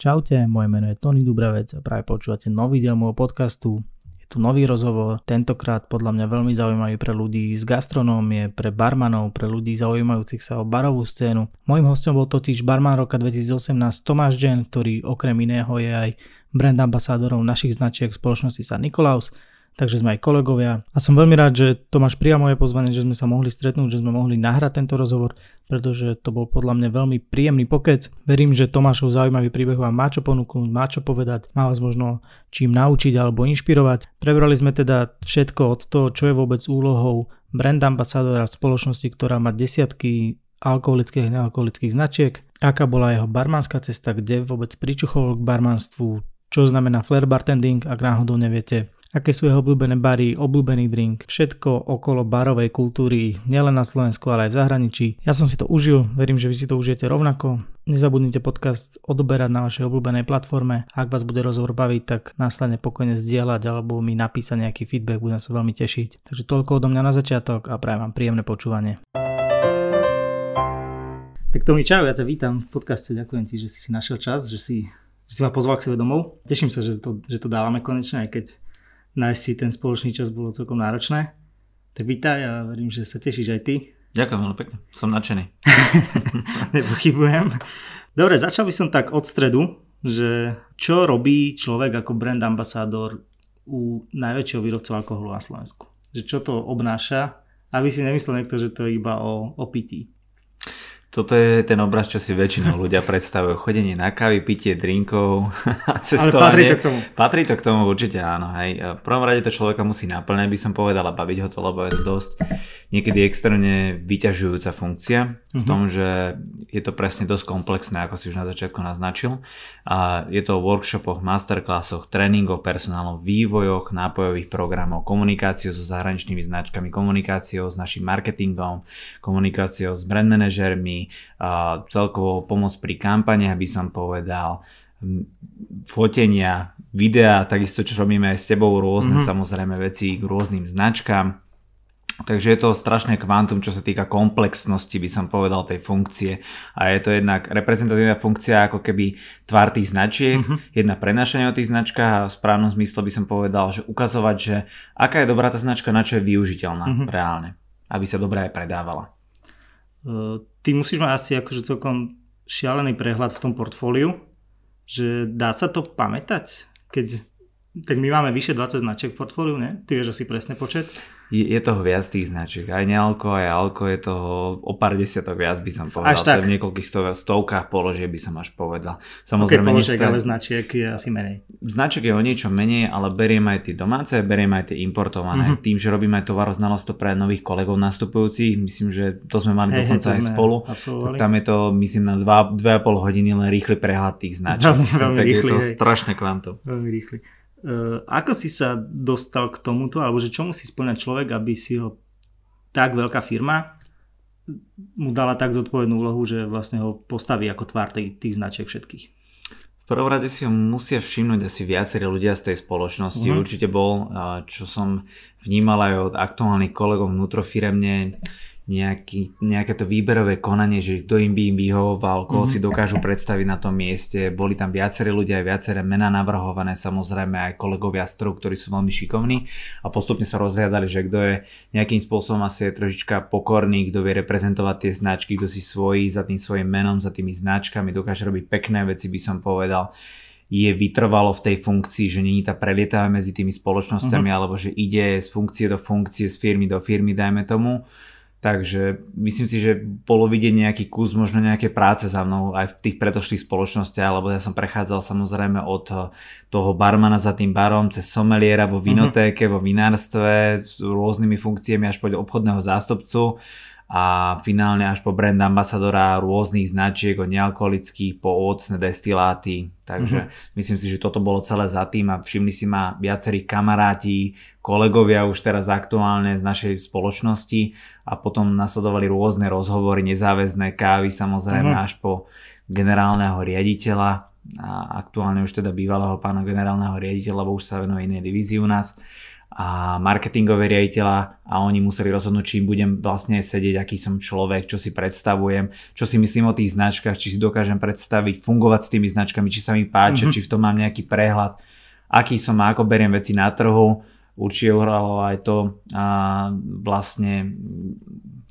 Čaute, moje meno je Tony Dubravec a práve počúvate nový diel môjho podcastu. Je tu nový rozhovor, tentokrát podľa mňa veľmi zaujímavý pre ľudí z gastronómie, pre barmanov, pre ľudí zaujímajúcich sa o barovú scénu. Mojím hostom bol totiž barman roka 2018 Tomáš Džen, ktorý okrem iného je aj brand ambasádorom našich značiek spoločnosti San Nikolaus takže sme aj kolegovia. A som veľmi rád, že Tomáš prijal moje pozvanie, že sme sa mohli stretnúť, že sme mohli nahrať tento rozhovor, pretože to bol podľa mňa veľmi príjemný pokec. Verím, že Tomášov zaujímavý príbeh vám má čo ponúknuť, má čo povedať, má vás možno čím naučiť alebo inšpirovať. Prebrali sme teda všetko od toho, čo je vôbec úlohou brand ambasádora v spoločnosti, ktorá má desiatky alkoholických a nealkoholických značiek, aká bola jeho barmanská cesta, kde vôbec pričuchol k barmanstvu, čo znamená flair bartending, ak náhodou neviete, aké sú jeho obľúbené bary, obľúbený drink, všetko okolo barovej kultúry, nielen na Slovensku, ale aj v zahraničí. Ja som si to užil, verím, že vy si to užijete rovnako. Nezabudnite podcast odoberať na vašej obľúbenej platforme. Ak vás bude rozhovor baviť, tak následne pokojne zdieľať alebo mi napísať nejaký feedback, budem sa veľmi tešiť. Takže toľko odo mňa na začiatok a prajem vám príjemné počúvanie. Tak to mi čau, ja ťa vítam v podcaste, ďakujem ti, že si si našiel čas, že si, že si ma pozval k sebe domov. Teším sa, že to, že to dávame konečne, aj keď nájsť si ten spoločný čas bolo celkom náročné. Tak vítaj a verím, že sa tešíš aj ty. Ďakujem veľmi pekne, som nadšený. Nepochybujem. Dobre, začal by som tak od stredu, že čo robí človek ako brand ambasádor u najväčšieho výrobcu alkoholu na Slovensku? Že čo to obnáša? Aby si nemyslel niekto, že to je iba o, o pití. Toto je ten obraz, čo si väčšinou ľudia predstavujú. Chodenie na kávy, pitie drinkov a cestovanie. Ale patrí to k tomu. Patrí to k tomu určite áno. Hej. V prvom rade to človeka musí naplňať, by som povedal, a baviť ho to, lebo je to dosť niekedy extrémne vyťažujúca funkcia v tom, že je to presne dosť komplexné, ako si už na začiatku naznačil. A je to o workshopoch, masterclassoch, tréningoch personálov, vývojoch, nápojových programov, komunikáciou so zahraničnými značkami, komunikáciou s našim marketingom, komunikáciou s brand manažermi, celkovo pomoc pri kampani, aby som povedal, fotenia, videa, takisto čo robíme aj s tebou, rôzne mm-hmm. samozrejme veci k rôznym značkám. Takže je to strašné kvantum, čo sa týka komplexnosti, by som povedal, tej funkcie. A je to jednak reprezentatívna funkcia ako keby tvár tých značiek, mm-hmm. jedna prenašanie o tých značkách a v správnom zmysle by som povedal, že ukazovať, že aká je dobrá tá značka, na čo je využiteľná mm-hmm. reálne, aby sa dobre aj predávala. Ty musíš mať asi akože celkom šialený prehľad v tom portfóliu, že dá sa to pamätať, keď tak my máme vyše 20 značiek v portfóliu, ne? Ty vieš asi presný počet? Je, je toho viac tých značiek. Aj nealko, aj alko je toho o pár desiatok viac by som povedal. Až tak. To je v niekoľkých stov, stovkách položiek by som až povedal. Samozrejme, okay, položiek, ale značiek je asi menej. Značiek je o niečo menej, ale beriem aj tie domáce, beriem aj tie importované. Mm-hmm. Tým, že robíme aj tovaroznalosť pre nových kolegov nastupujúcich, myslím, že to sme mali hey, dokonca hey, aj spolu. Tak tam je to, myslím, na 2,5 hodiny len rýchly prehľad tých značiek. Veľmi, veľmi tak rýchly, je to hej. strašné kvantum. Veľmi rýchly. Uh, ako si sa dostal k tomuto, alebo že čo musí splňať človek, aby si ho tak veľká firma mu dala tak zodpovednú úlohu, že vlastne ho postaví ako tvár tých, tých značiek všetkých? V prvom rade si ho musia všimnúť asi viacerí ľudia z tej spoločnosti. Uh-huh. Určite bol, čo som vnímal aj od aktuálnych kolegov vnútrofiremne, nejaký, nejaké to výberové konanie, že kto im by im vyhovoval, koho mm-hmm. si dokážu predstaviť na tom mieste. Boli tam viacerí ľudia, aj viaceré mená navrhované, samozrejme aj kolegovia z trhu, ktorí sú veľmi šikovní a postupne sa rozhľadali, že kto je nejakým spôsobom asi je trošička pokorný, kto vie reprezentovať tie značky, kto si svojí za tým svojim menom, za tými značkami, dokáže robiť pekné veci, by som povedal je vytrvalo v tej funkcii, že není tá prelietava medzi tými spoločnosťami, uh-huh. alebo že ide z funkcie do funkcie, z firmy do firmy, dajme tomu Takže myslím si, že bolo vidieť nejaký kus možno nejaké práce za mnou aj v tých predošlých spoločnostiach, lebo ja som prechádzal samozrejme od eh, toho barmana za tým barom, cez someliera vo vinotéke, mm-hmm. vo vinárstve, s rôznymi funkciami až po obchodného zástupcu a finálne až po brand ambasadora rôznych značiek od nealkoholických po ovocné destiláty. Takže mm-hmm. myslím si, že toto bolo celé za tým a všimli si ma viacerí kamaráti, kolegovia už teraz aktuálne z našej spoločnosti a potom nasledovali rôzne rozhovory, nezáväzné kávy samozrejme mm-hmm. až po generálneho riaditeľa a aktuálne už teda bývalého pána generálneho riaditeľa, lebo už sa venuje inej divízii u nás a marketingové riaditeľa a oni museli rozhodnúť, či budem vlastne sedieť, aký som človek, čo si predstavujem, čo si myslím o tých značkách, či si dokážem predstaviť, fungovať s tými značkami, či sa mi páčia, mm-hmm. či v tom mám nejaký prehľad, aký som a ako beriem veci na trhu. Určite uhralo aj to a vlastne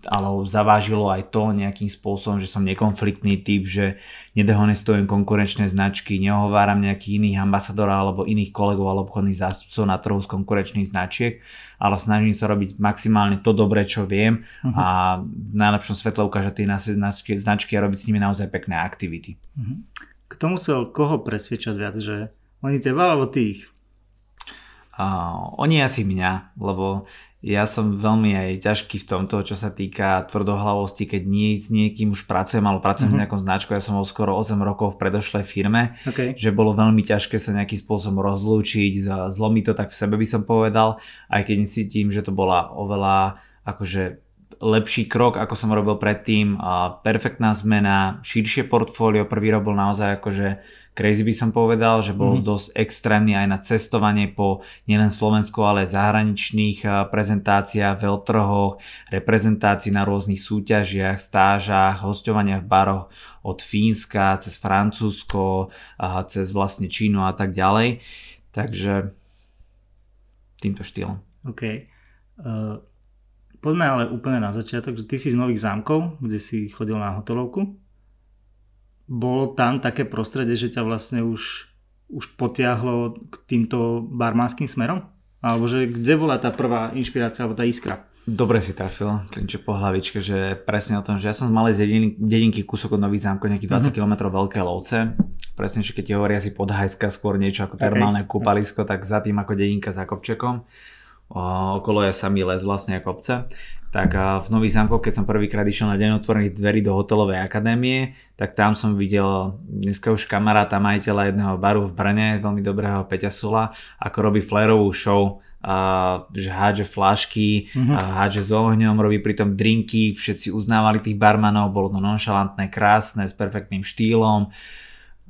ale zavážilo aj to nejakým spôsobom, že som nekonfliktný typ, že nedehonestujem konkurenčné značky, nehováram nejakých iných ambasadorov alebo iných kolegov alebo obchodných zástupcov na trhu z konkurenčných značiek, ale snažím sa robiť maximálne to dobré, čo viem uh-huh. a v najlepšom svetle ukážať tie značky, značky a robiť s nimi naozaj pekné aktivity. Uh-huh. Kto musel koho presvedčať viac, že oni teba alebo tých? Uh, oni asi mňa, lebo ja som veľmi aj ťažký v tomto, čo sa týka tvrdohlavosti, keď nie s niekým už pracujem, ale pracujem mm-hmm. v nejakom značku, ja som bol skoro 8 rokov v predošlej firme, okay. že bolo veľmi ťažké sa nejakým spôsobom rozlúčiť, zlomiť to tak v sebe by som povedal, aj keď cítim, že to bola oveľa akože lepší krok, ako som robil predtým, a perfektná zmena, širšie portfólio, prvý rok bol naozaj akože crazy by som povedal, že bol mm-hmm. dosť extrémny aj na cestovanie po nielen Slovensku, ale aj zahraničných prezentáciách, veľtrhoch, reprezentácii na rôznych súťažiach, stážach, hostovania v baroch od Fínska cez Francúzsko, cez vlastne Čínu a tak ďalej. Takže týmto štýlom. OK. Uh, poďme ale úplne na začiatok, že ty si z Nových zámkov, kde si chodil na hotelovku bolo tam také prostredie, že ťa vlastne už, už potiahlo k týmto barmánskym smerom? Alebo že kde bola tá prvá inšpirácia alebo tá iskra? Dobre si trafil, klinče po hlavičke, že presne o tom, že ja som z malej dedinky, dedinky kúsok od Nových zámkov, nejakých 20 uh-huh. km veľké lovce. Presne, že keď ti hovoria si podhajska, skôr niečo ako termálne okay. kúpalisko, tak za tým ako dedinka za kopčekom. Okolo je samý les vlastne ako obce tak v Nových zámkoch, keď som prvýkrát išiel na deň otvorených dverí do hotelovej akadémie, tak tam som videl dneska už kamaráta majiteľa jedného baru v Brne, veľmi dobrého Peťa Sula, ako robí flérovú show, a, že hádže flašky, mm-hmm. a hádže s ohňom, robí pritom drinky, všetci uznávali tých barmanov, bolo to nonšalantné, krásne, s perfektným štýlom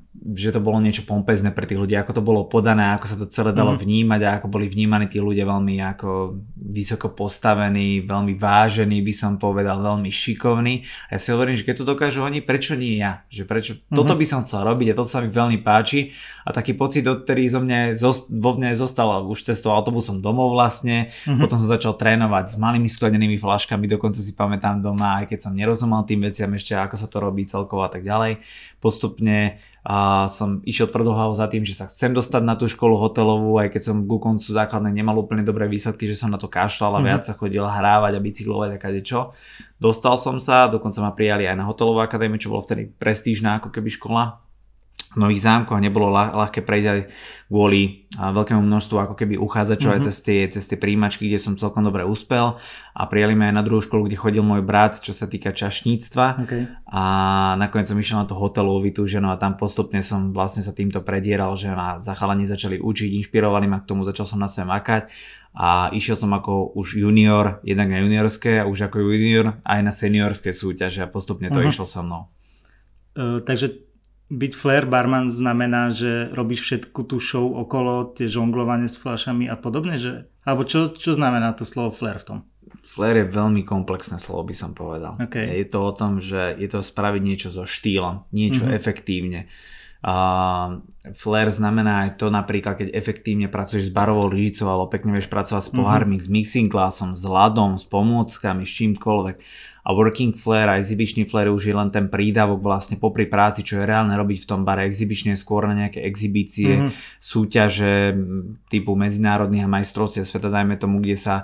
že to bolo niečo pompezné pre tých ľudí, ako to bolo podané, ako sa to celé dalo mm. vnímať a ako boli vnímaní tí ľudia veľmi ako vysoko postavení, veľmi vážení, by som povedal, veľmi šikovní. A ja si hovorím, že keď to dokážu oni, prečo nie ja? Že prečo, mm-hmm. toto by som chcel robiť a to sa mi veľmi páči a taký pocit, ktorý zo mňa, vo mne zostal už cestou autobusom domov vlastne, mm-hmm. potom som začal trénovať s malými skladenými flaškami, dokonca si pamätám doma, aj keď som nerozumel tým veciam ešte, ako sa to robí celkovo a tak ďalej. Postupne a som išiel tvrdohlavo za tým, že sa chcem dostať na tú školu hotelovú, aj keď som ku koncu základnej nemal úplne dobré výsledky, že som na to kašľal a mm-hmm. viac sa chodil hrávať a bicyklovať a čo. Dostal som sa, dokonca ma prijali aj na hotelovú akadémiu, čo bolo vtedy prestížna ako keby škola nových zámkov a nebolo ľah, ľahké prejsť aj kvôli veľkému množstvu ako keby uchádzačov mm-hmm. aj mhm. cez tie, cez tie príjimačky, kde som celkom dobre uspel a prijali ma aj na druhú školu, kde chodil môj brat, čo sa týka čašníctva okay. a nakoniec som išiel na tú hotelovú vytúženú a tam postupne som vlastne sa týmto predieral, že ma zachalani začali učiť, inšpirovali ma k tomu, začal som na sebe makať a išiel som ako už junior, jednak na juniorské a už ako junior aj na seniorské súťaže a postupne to uh-huh. išlo so mnou. Uh, takže byť flair barman znamená, že robíš všetku tú show okolo, tie žonglovanie s fľašami a podobne, že? Alebo čo, čo znamená to slovo flair v tom? Flair je veľmi komplexné slovo, by som povedal. Okay. Je to o tom, že je to spraviť niečo so štýlom, niečo mm-hmm. efektívne. Uh, flair znamená aj to napríklad, keď efektívne pracuješ s barovou lyžicou alebo pekne vieš pracovať s mhm. pohármi, mm-hmm. s mixing glasom, s ľadom, s pomôckami, s čímkoľvek a working flare a exhibičný flare už je len ten prídavok vlastne popri práci, čo je reálne robiť v tom bare. Exhibične skôr na nejaké exhibície, mm-hmm. súťaže typu medzinárodných a majstrovstiev sveta, dajme tomu, kde sa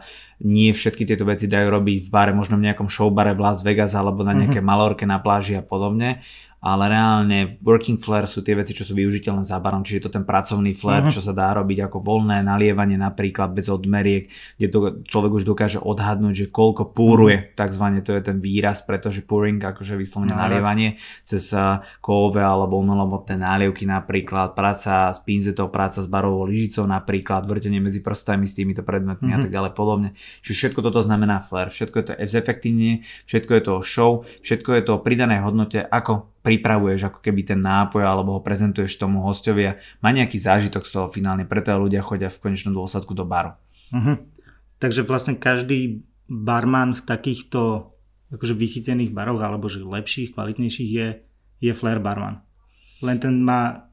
nie všetky tieto veci dajú robiť v bare, možno v nejakom showbare v Las Vegas alebo na nejaké mm-hmm. malorke na pláži a podobne ale reálne working flare sú tie veci, čo sú využiteľné za barom, čiže je to ten pracovný flare, uh-huh. čo sa dá robiť ako voľné nalievanie napríklad bez odmeriek, kde to človek už dokáže odhadnúť, že koľko púruje, uh-huh. takzvané to je ten výraz, pretože pouring, akože vyslovene uh-huh. nalievanie cez kove alebo umelomotné nálievky napríklad, práca s pinzetou, práca s barovou lyžicou napríklad, vrtenie medzi prstami s týmito predmetmi uh-huh. a tak ďalej podobne. Čiže všetko toto znamená flare, všetko je to efektívne, všetko je to show, všetko je to pridané hodnote, ako pripravuješ ako keby ten nápoj alebo ho prezentuješ tomu hostovi a má nejaký zážitok z toho finálne, preto aj ľudia chodia v konečnom dôsledku do baru. Uh-huh. Takže vlastne každý barman v takýchto akože vychytených baroch, alebo že lepších, kvalitnejších je, je flair barman. Len ten má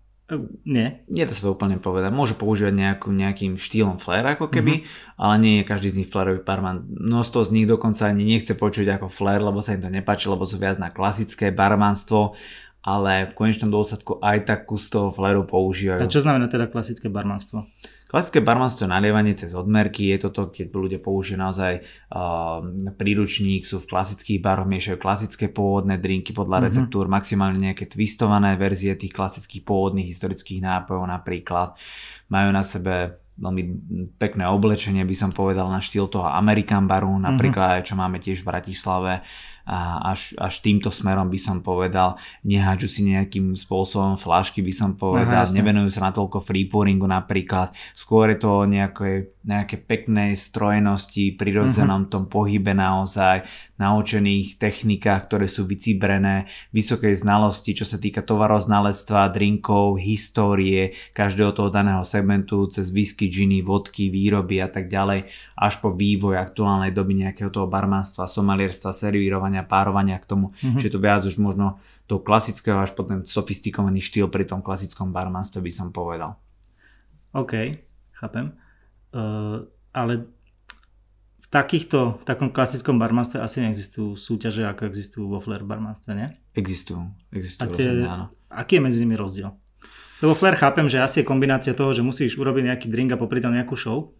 nie. Nie to sa to úplne povedať. Môže používať nejakú, nejakým štýlom flair ako keby, mm-hmm. ale nie je každý z nich flairový barman. Množstvo z nich dokonca ani nechce počuť ako flair, lebo sa im to nepáči, lebo sú viac na klasické barmanstvo ale v konečnom dôsledku aj tak kus toho fleru používajú. A čo znamená teda klasické barmanstvo? Klasické barmanstvo je nalievanie cez odmerky, je toto, keď ľudia použijú naozaj uh, príručník, sú v klasických baroch, miešajú klasické pôvodné drinky podľa mm-hmm. receptúr, maximálne nejaké twistované verzie tých klasických pôvodných historických nápojov napríklad. Majú na sebe veľmi pekné oblečenie, by som povedal, na štýl toho American baru, napríklad mm-hmm. čo máme tiež v Bratislave a až, až týmto smerom by som povedal, nehádžu si nejakým spôsobom flašky by som povedal, Aha, nevenujú sa na toľko freepouringu napríklad, skôr je to nejaké, nejaké peknej strojenosti, prirodzenom uh-huh. tom pohybe naozaj, naučených technikách, ktoré sú vycibrené, vysokej znalosti, čo sa týka tovaroznalectva, drinkov, histórie každého toho daného segmentu, cez whisky, giny, vodky, výroby a tak ďalej, až po vývoj aktuálnej doby nejakého toho barmanstva, somalierstva, servírovania párovania k tomu, mm-hmm. že to viac už možno toho klasického až po ten sofistikovaný štýl pri tom klasickom barmanstve by som povedal. OK, chápem. Uh, ale v takýchto, v takom klasickom barmanstve asi neexistujú súťaže, ako existujú vo flair barmanstve, nie? Existujú, existujú. A tie, rozhodne, áno. Aký je medzi nimi rozdiel? Lebo flair chápem, že asi je kombinácia toho, že musíš urobiť nejaký drink a popri tom nejakú show.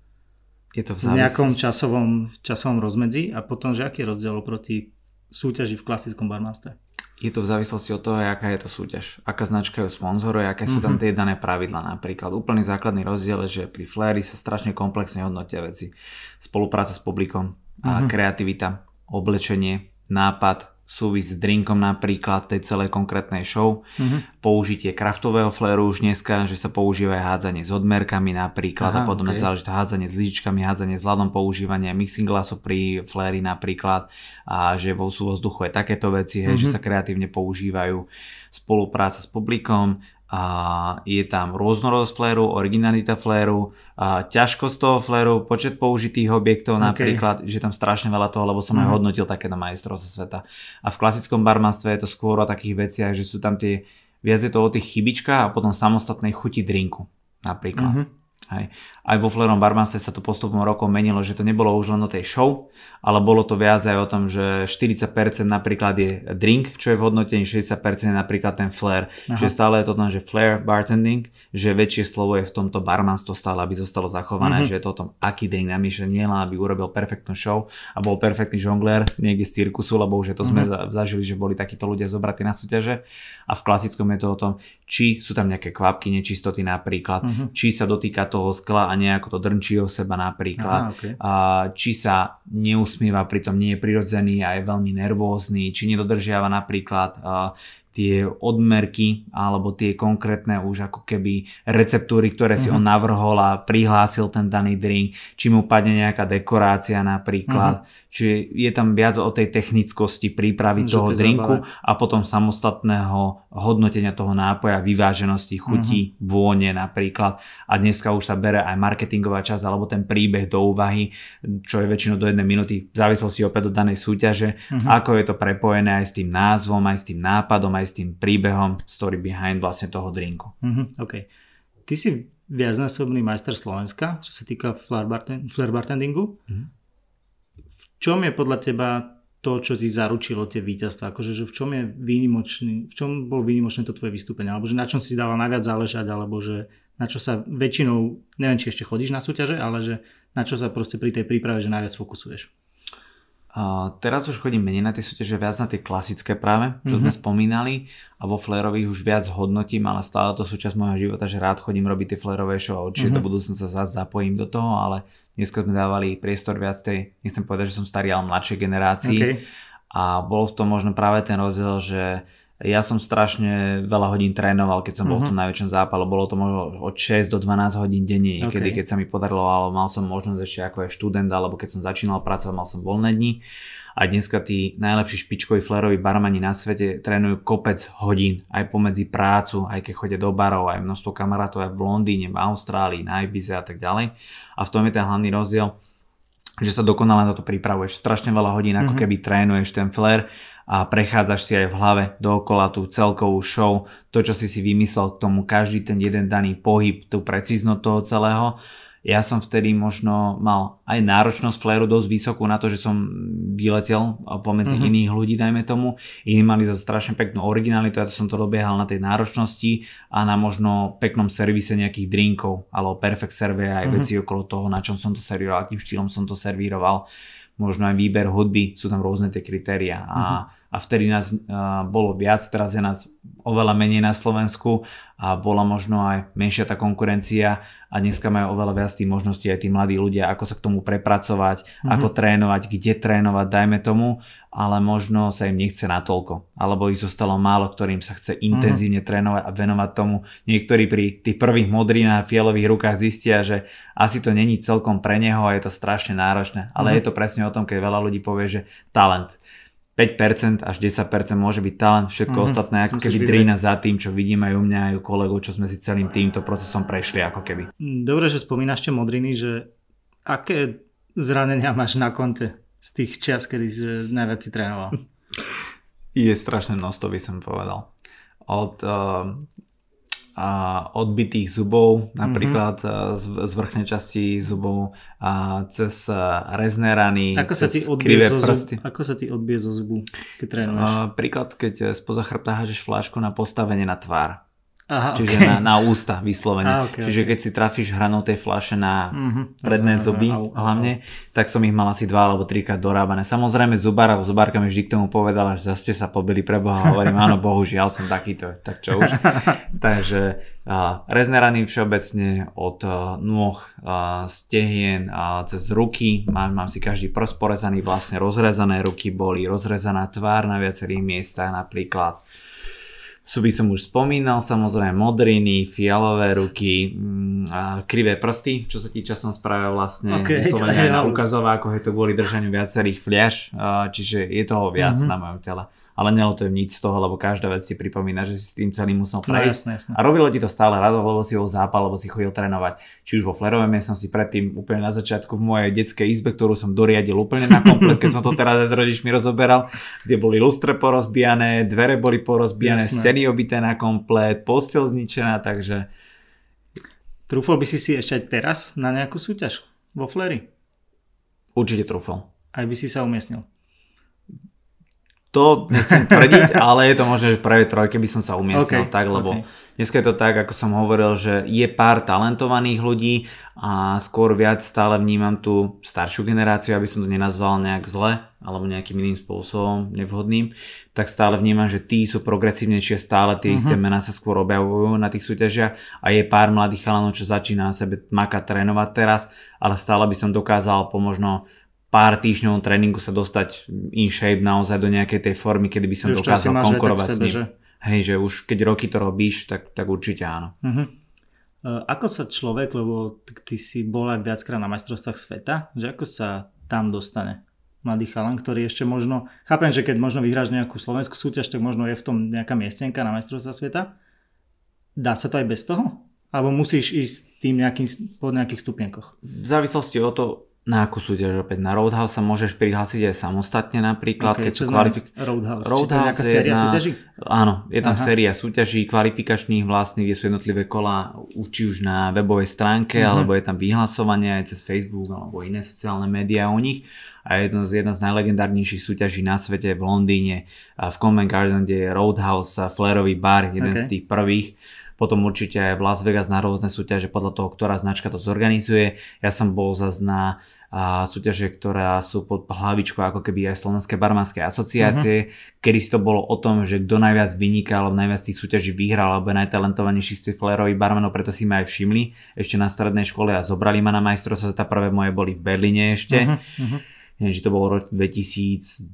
Je to v, v nejakom časovom, časovom rozmedzi a potom, že aký je rozdiel oproti súťaži v klasickom barmanstve? Je to v závislosti od toho, aká je to súťaž. Aká značka ju sponzoruje, aké sú tam mhm. tie dané pravidla napríklad. Úplný základný rozdiel je, že pri Flairi sa strašne komplexne hodnotia veci. Spolupráca s publikom, a mhm. kreativita, oblečenie, nápad, súvis s drinkom napríklad tej celej konkrétnej show. Mm-hmm. Použitie kraftového fléru už dneska, že sa používa aj hádzanie s odmerkami napríklad Aha, a potom okay. záleží to hádzanie s líčkami, hádzanie s ľadom, používanie mixing glasu pri fléri napríklad a že vo sú vzduchu je takéto veci, hej, mm-hmm. že mhm. sa kreatívne používajú spolupráca s publikom, a je tam rôznorodosť fléru, originalita fléru, a ťažkosť toho fléru, počet použitých objektov okay. napríklad, že tam strašne veľa toho, lebo som mm. aj mhm. hodnotil takéto majstrovstva sveta. A v klasickom barmanstve je to skôr o takých veciach, že sú tam tie, viac je to o tých chybičkách a potom samostatnej chuti drinku napríklad. Mm-hmm. Hej. Aj vo Flerom barmanstve sa to postupom rokov menilo, že to nebolo už len o tej show, ale bolo to viac aj o tom, že 40% napríklad je drink, čo je v hodnotení, 60% je napríklad ten flair. Aha. Že stále je to tam, že flair bartending, že väčšie slovo je v tomto barmanstvo stále, aby zostalo zachované, mm-hmm. že je to o tom, aký drink nie len aby urobil perfektnú show a bol perfektný žongler niekde z cirkusu, lebo už je to mm-hmm. sme zažili, že boli takíto ľudia zobratí na súťaže. A v klasickom je to o tom, či sú tam nejaké kvapky, nečistoty napríklad, mm-hmm. či sa dotýka toho skla a nejako to drnčí o seba napríklad, Aha, okay. a, či sa neusmieva, pritom nie je prirodzený a je veľmi nervózny, či nedodržiava napríklad a, tie odmerky alebo tie konkrétne už ako keby receptúry, ktoré si uh-huh. on navrhol a prihlásil ten daný drink, či mu padne nejaká dekorácia napríklad, uh-huh. čiže je tam viac o tej technickosti prípravy Že toho drinku zabávať. a potom samostatného hodnotenia toho nápoja, vyváženosti, chuti, uh-huh. vône napríklad a dneska už sa bere aj marketingová časť alebo ten príbeh do úvahy, čo je väčšinou do jednej minúty v závislosti opäť do danej súťaže, uh-huh. ako je to prepojené aj s tým názvom, aj s tým nápadom, aj s tým príbehom, story behind vlastne toho drinku. Uh-huh, OK. Ty si viacnásobný majster Slovenska, čo sa týka flair, bartend- flair bartendingu. Uh-huh. V čom je podľa teba to, čo ti zaručilo tie víťazstva? Akože, že v čom je výnimočný, v čom bol výnimočné to tvoje vystúpenie? Alebo že na čom si dával najviac záležať, alebo že na čo sa väčšinou, neviem, či ešte chodíš na súťaže, ale že na čo sa proste pri tej príprave, že najviac fokusuješ? Uh, teraz už chodím menej na tie súťaže, viac na tie klasické práve, čo mm-hmm. sme spomínali a vo flérových už viac hodnotím, ale stále to súčasť môjho života, že rád chodím robiť tie flérové show a určite mm-hmm. do budúcnosti sa zase zapojím do toho, ale dneska sme dávali priestor viac tej, nechcem povedať, že som starý, ale mladšej generácii okay. a bol v tom možno práve ten rozdiel, že ja som strašne veľa hodín trénoval, keď som bol mm-hmm. v tom mhm. najväčšom zápale. Bolo to možno od 6 do 12 hodín denne, niekedy, okay. keď sa mi podarilo, ale mal som možnosť ešte ako aj študent, alebo keď som začínal pracovať, mal som voľné dni. a dneska tí najlepší špičkoví fléroví barmani na svete trénujú kopec hodín aj pomedzi prácu, aj keď chodia do barov, aj množstvo kamarátov aj v Londýne, v Austrálii, na Ibize a tak ďalej. A v tom je ten hlavný rozdiel, že sa dokonale na to pripravuješ. Strašne veľa hodín, ako mm-hmm. keby trénuješ ten flair a prechádzaš si aj v hlave dookola tú celkovú show, to čo si si vymyslel k tomu, každý ten jeden daný pohyb, tú precíznosť toho celého ja som vtedy možno mal aj náročnosť fléru dosť vysokú na to, že som vyletel pomedzi uh-huh. iných ľudí, dajme tomu. Iní mali za strašne peknú originalitu, ja to som to dobiehal na tej náročnosti a na možno peknom servise nejakých drinkov, alebo perfect serve aj uh-huh. veci okolo toho, na čom som to servíroval, akým štýlom som to servíroval. Možno aj výber hudby, sú tam rôzne tie kritéria. A uh-huh a vtedy nás uh, bolo viac, teraz je nás oveľa menej na Slovensku a bola možno aj menšia tá konkurencia a dneska majú oveľa viac tých možností aj tí mladí ľudia, ako sa k tomu prepracovať, mm-hmm. ako trénovať, kde trénovať, dajme tomu, ale možno sa im nechce natoľko, alebo ich zostalo málo, ktorým sa chce intenzívne mm-hmm. trénovať a venovať tomu. Niektorí pri tých prvých modrinách a fialových rukách zistia, že asi to není celkom pre neho a je to strašne náročné, ale mm-hmm. je to presne o tom, keď veľa ľudí povie, že talent 5% až 10% môže byť talent, všetko mm-hmm. ostatné ako keby drina za tým, čo vidím aj u mňa aj u kolegov, čo sme si celým týmto procesom prešli ako keby. Mm, dobre, že spomínaš tie modriny, že aké zranenia máš na konte z tých čas, kedy si najviac si trénoval? Je strašné množstvo, by som povedal. Od uh, a odbitých zubov, napríklad mm-hmm. z, z vrchnej časti zubov a cez rezné rany, ako sa ti odbije zo prsty. Zub, ako sa ti odbije zo zubu, keď trénuješ? príklad, keď spoza chrbta hážeš flášku na postavenie na tvár. Aha, Čiže okay. na, na ústa vyslovene. Ah, okay, Čiže okay. keď si trafíš hranou tej flaše na mm-hmm, predné zuby au, au, hlavne, tak som ich mal asi dva alebo trikrát dorábané. Samozrejme zubár alebo zubárka mi vždy k tomu povedala, že zase sa pobili pre Boha. Hovorím, áno, bohužiaľ som takýto, tak čo už. Takže a, rezné rany všeobecne od a, nôh, a, stehien a cez ruky. Mám, mám si každý prst porezaný, vlastne rozrezané ruky boli, rozrezaná tvár na viacerých miestach napríklad by som už spomínal, samozrejme modriny, fialové ruky, mm, krivé prsty, čo sa ti časom spravia vlastne okay, vyslovene na ukazová, ako je to kvôli držaniu viacerých fliaž, čiže je toho viac mm-hmm. na mojom tele ale nelutujem nič z toho, lebo každá vec si pripomína, že si s tým celým musel no, prejsť. No, jasné, jasné. A robilo ti to stále rado, lebo si ho zápal, lebo si chodil trénovať. Či už vo flerovej miestnosti predtým, úplne na začiatku v mojej detskej izbe, ktorú som doriadil úplne na komplet, keď som to teraz s rodičmi rozoberal, kde boli lustre porozbijané, dvere boli porozbijané, jasné. scény obité na komplet, postel zničená, takže... Trúfol by si si ešte aj teraz na nejakú súťaž vo flery? Určite trúfol. Aj by si sa umiestnil? To nechcem tvrdiť, ale je to možné, že v prvej trojke by som sa umiestnil okay, tak, lebo okay. dneska je to tak, ako som hovoril, že je pár talentovaných ľudí a skôr viac stále vnímam tú staršiu generáciu, aby som to nenazval nejak zle alebo nejakým iným spôsobom nevhodným, tak stále vnímam, že tí sú progresívnejšie, stále tie uh-huh. isté mhm. mená sa skôr objavujú na tých súťažiach a je pár mladých chalanov, čo začína na sebe makať trénovať teraz, ale stále by som dokázal po možno pár týždňov tréningu sa dostať in shape naozaj do nejakej tej formy, kedy by som že dokázal konkurovať sebe, s ním. Že? Hej, že už keď roky to robíš, tak, tak určite áno. Uh-huh. Ako sa človek, lebo ty si bol aj viackrát na majstrovstvách sveta, že ako sa tam dostane mladý chalan, ktorý ešte možno, chápem, že keď možno vyhráš nejakú slovenskú súťaž, tak možno je v tom nejaká miestenka na majstrovstvách sveta. Dá sa to aj bez toho? Alebo musíš ísť tým nejakým, po nejakých stupienkoch? V závislosti o to, na akú súťaž opäť? Na Roadhouse sa môžeš prihlásiť aj samostatne napríklad, okay, keď sú kvalifik... Roadhouse, Roadhouse je séria jedna... súťaží? Áno, je tam Aha. séria súťaží kvalifikačných vlastných, kde sú jednotlivé kola či už na webovej stránke, uh-huh. alebo je tam vyhlasovanie aj cez Facebook alebo iné sociálne médiá o nich. A jedno z, jedna z najlegendárnejších súťaží na svete v Londýne, v Covent Garden, kde je Roadhouse, Flairový bar, jeden okay. z tých prvých potom určite aj v Las Vegas na rôzne súťaže podľa toho, ktorá značka to zorganizuje. Ja som bol zase na a súťaže, ktorá sú pod hlavičkou ako keby aj Slovenskej barmanskej asociácie, uh-huh. kedy si to bolo o tom, že kto najviac vyniká alebo najviac tých súťaží vyhral alebo najtalentovanejší flérových barmanov, preto si ma aj všimli ešte na strednej škole a zobrali ma na majstrovstvo sveta, prvé moje boli v Berlíne ešte. Uh-huh. Neviem, či to bolo rok 2010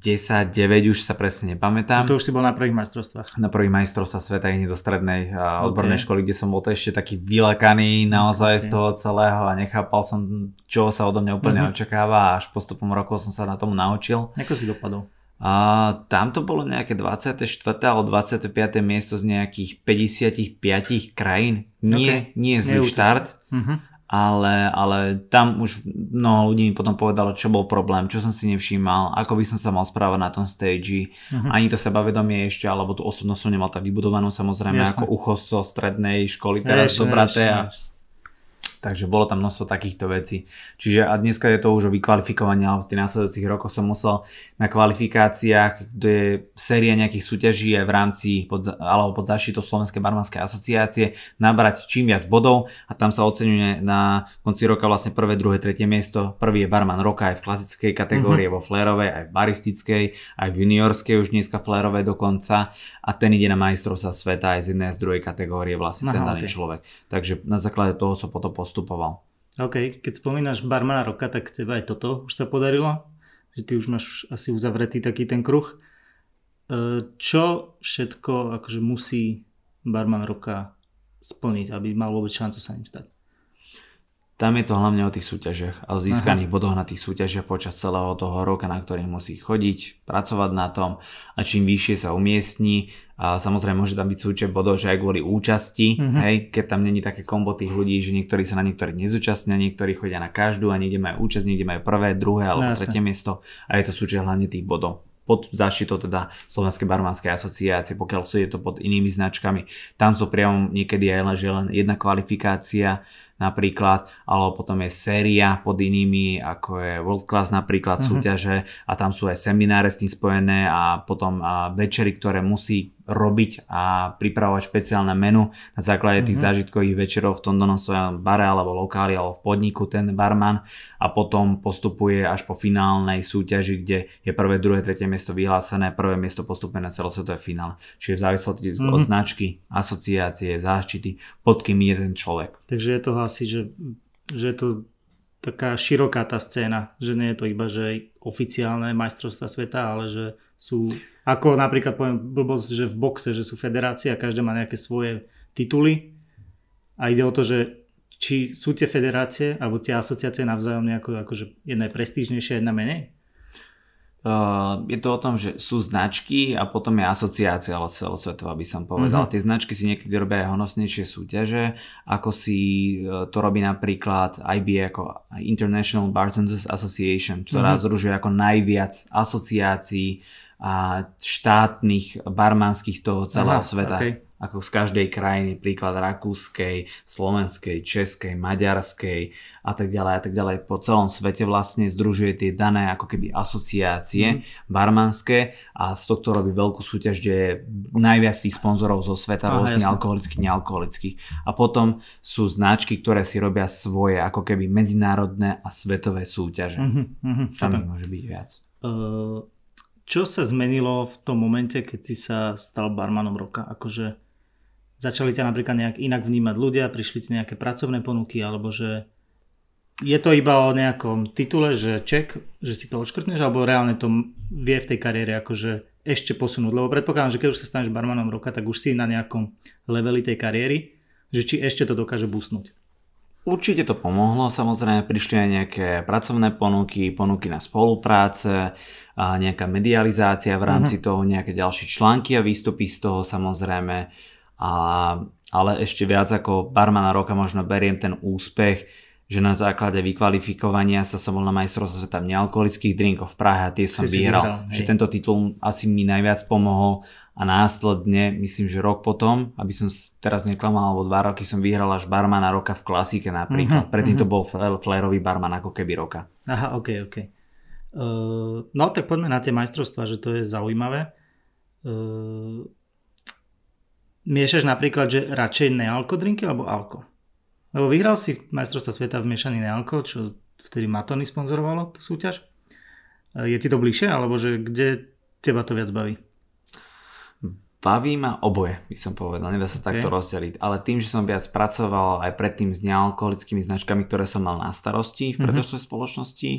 9 už sa presne nepamätám. To už si bol na prvých majstrovstvách. Na prvých majstrovstvách sveta hneď zo strednej uh, odbornej okay. školy, kde som bol to ešte taký vylakaný naozaj okay. z toho celého a nechápal som, čo sa odo mňa úplne uh-huh. očakáva a až postupom rokov som sa na tomu naučil. Ako si dopadol? A tam to bolo nejaké 24. alebo 25. miesto z nejakých 55 krajín. Nie, okay. nie zlý štart, uh-huh. Ale, ale tam už mnoho ľudí mi potom povedalo, čo bol problém, čo som si nevšímal, ako by som sa mal správať na tom stage. Uh-huh. Ani to sebavedomie ešte, alebo tú osobnosť som nemal tak vybudovanú samozrejme Jasne. ako ucho strednej školy teraz dobraté a Takže bolo tam množstvo takýchto vecí. Čiže a dneska je to už o vykvalifikovaní, ale v tých následujúcich rokoch som musel na kvalifikáciách, kde je séria nejakých súťaží aj v rámci pod, alebo pod zaštitou Slovenskej barmanskej asociácie nabrať čím viac bodov a tam sa oceňuje na konci roka vlastne prvé, druhé, tretie miesto. Prvý je barman roka aj v klasickej kategórii, uh-huh. vo flérovej, aj v baristickej, aj v juniorskej už dneska flérovej dokonca a ten ide na majstrovstva sveta aj z jednej a z druhej kategórie vlastne Aha, ten daný okay. človek. Takže na základe toho som potom postupoval. OK, keď spomínaš barmana roka, tak teba aj toto už sa podarilo? Že ty už máš asi uzavretý taký ten kruh. E, čo všetko akože musí barman roka splniť, aby mal vôbec šancu sa ním stať? Tam je to hlavne o tých súťažiach a o získaných Aha. bodoch na tých súťažiach počas celého toho roka, na ktorých musí chodiť, pracovať na tom a čím vyššie sa umiestni, a samozrejme môže tam byť súčet bodov, že aj kvôli účasti, uh-huh. hej, keď tam není také kombo tých ľudí, že niektorí sa na niektorých nezúčastnia, niektorí chodia na každú a niekde majú účasť, niekde majú prvé, druhé alebo no, tretie miesto a je to súčet hlavne tých bodov pod záštitou teda Slovenskej barmanskej asociácie, pokiaľ sú je to pod inými značkami. Tam sú priamo niekedy aj len, že len jedna kvalifikácia, napríklad, alebo potom je séria pod inými, ako je World Class napríklad uh-huh. súťaže a tam sú aj semináre s tým spojené a potom a večery, ktoré musí robiť a pripravovať špeciálne menu na základe tých uh-huh. zážitkových večerov v tom danom svojom bare alebo lokáli alebo v podniku ten barman a potom postupuje až po finálnej súťaži, kde je prvé, druhé, tretie miesto vyhlásené, prvé miesto postupuje na celosvetové finále. Čiže v závislosti uh-huh. od značky, asociácie, záštity, pod kým je ten človek. Takže je to asi, že, že je to taká široká tá scéna, že nie je to iba, že oficiálne majstrovstva sveta, ale že sú, ako napríklad poviem blbosť, že v boxe, že sú federácie a každá má nejaké svoje tituly a ide o to, že či sú tie federácie alebo tie asociácie navzájom nejako akože jedna je prestížnejšia, jedna menej? Uh, je to o tom, že sú značky a potom je asociácia celosvetová by som povedal. Uh-huh. Tie značky si niekedy robia aj honosnejšie súťaže, ako si uh, to robí napríklad IBA ako International Bartenders Association, ktorá uh-huh. združuje ako najviac asociácií a štátnych barmanských toho celého Aha, sveta. Okay ako z každej krajiny, príklad rakúskej, slovenskej, českej, maďarskej a tak ďalej a tak ďalej. Po celom svete vlastne združuje tie dané ako keby asociácie mm. barmanské a z tohto robí veľkú súťaž, kde je najviac tých sponzorov zo sveta, rôznych alkoholických, nealkoholických. A potom sú značky, ktoré si robia svoje ako keby medzinárodné a svetové súťaže. Mm-hmm, Tam ich môže byť viac. Uh, čo sa zmenilo v tom momente, keď si sa stal barmanom roka? Akože Začali ťa napríklad nejak inak vnímať ľudia, prišli ti nejaké pracovné ponuky, alebo že je to iba o nejakom titule, že ček, že si to odškrtneš, alebo reálne to vie v tej kariére akože ešte posunúť, lebo predpokladám, že keď už sa staneš barmanom roka, tak už si na nejakom leveli tej kariéry, že či ešte to dokáže busnúť. Určite to pomohlo, samozrejme prišli aj nejaké pracovné ponuky, ponuky na spolupráce, nejaká medializácia v rámci uh-huh. toho, nejaké ďalšie články a výstupy z toho samozrejme a, ale ešte viac ako barmana roka možno beriem ten úspech, že na základe vykvalifikovania sa som bol na majstrovstve sveta nealkoholických drinkov v Prahe a tie som vyhral. vyhral že tento titul asi mi najviac pomohol a následne, myslím, že rok potom, aby som teraz neklamal, alebo dva roky som vyhral až barmana roka v klasike napríklad. Uh-huh, Predtým uh-huh. to bol flérový barman ako keby roka. Aha, ok, ok. Uh, no tak poďme na tie majstrovstvá, že to je zaujímavé. Uh, miešaš napríklad, že radšej nealko drinky alebo alko? Lebo vyhral si majstrovstva sveta v miešaný nealko, čo vtedy Matony sponzorovalo tú súťaž. Je ti to bližšie, alebo že kde teba to viac baví? Baví ma oboje, by som povedal, nedá sa okay. takto rozdeliť. Ale tým, že som viac pracoval aj predtým s nealkoholickými značkami, ktoré som mal na starosti v mhm. predošlej mm-hmm. spoločnosti,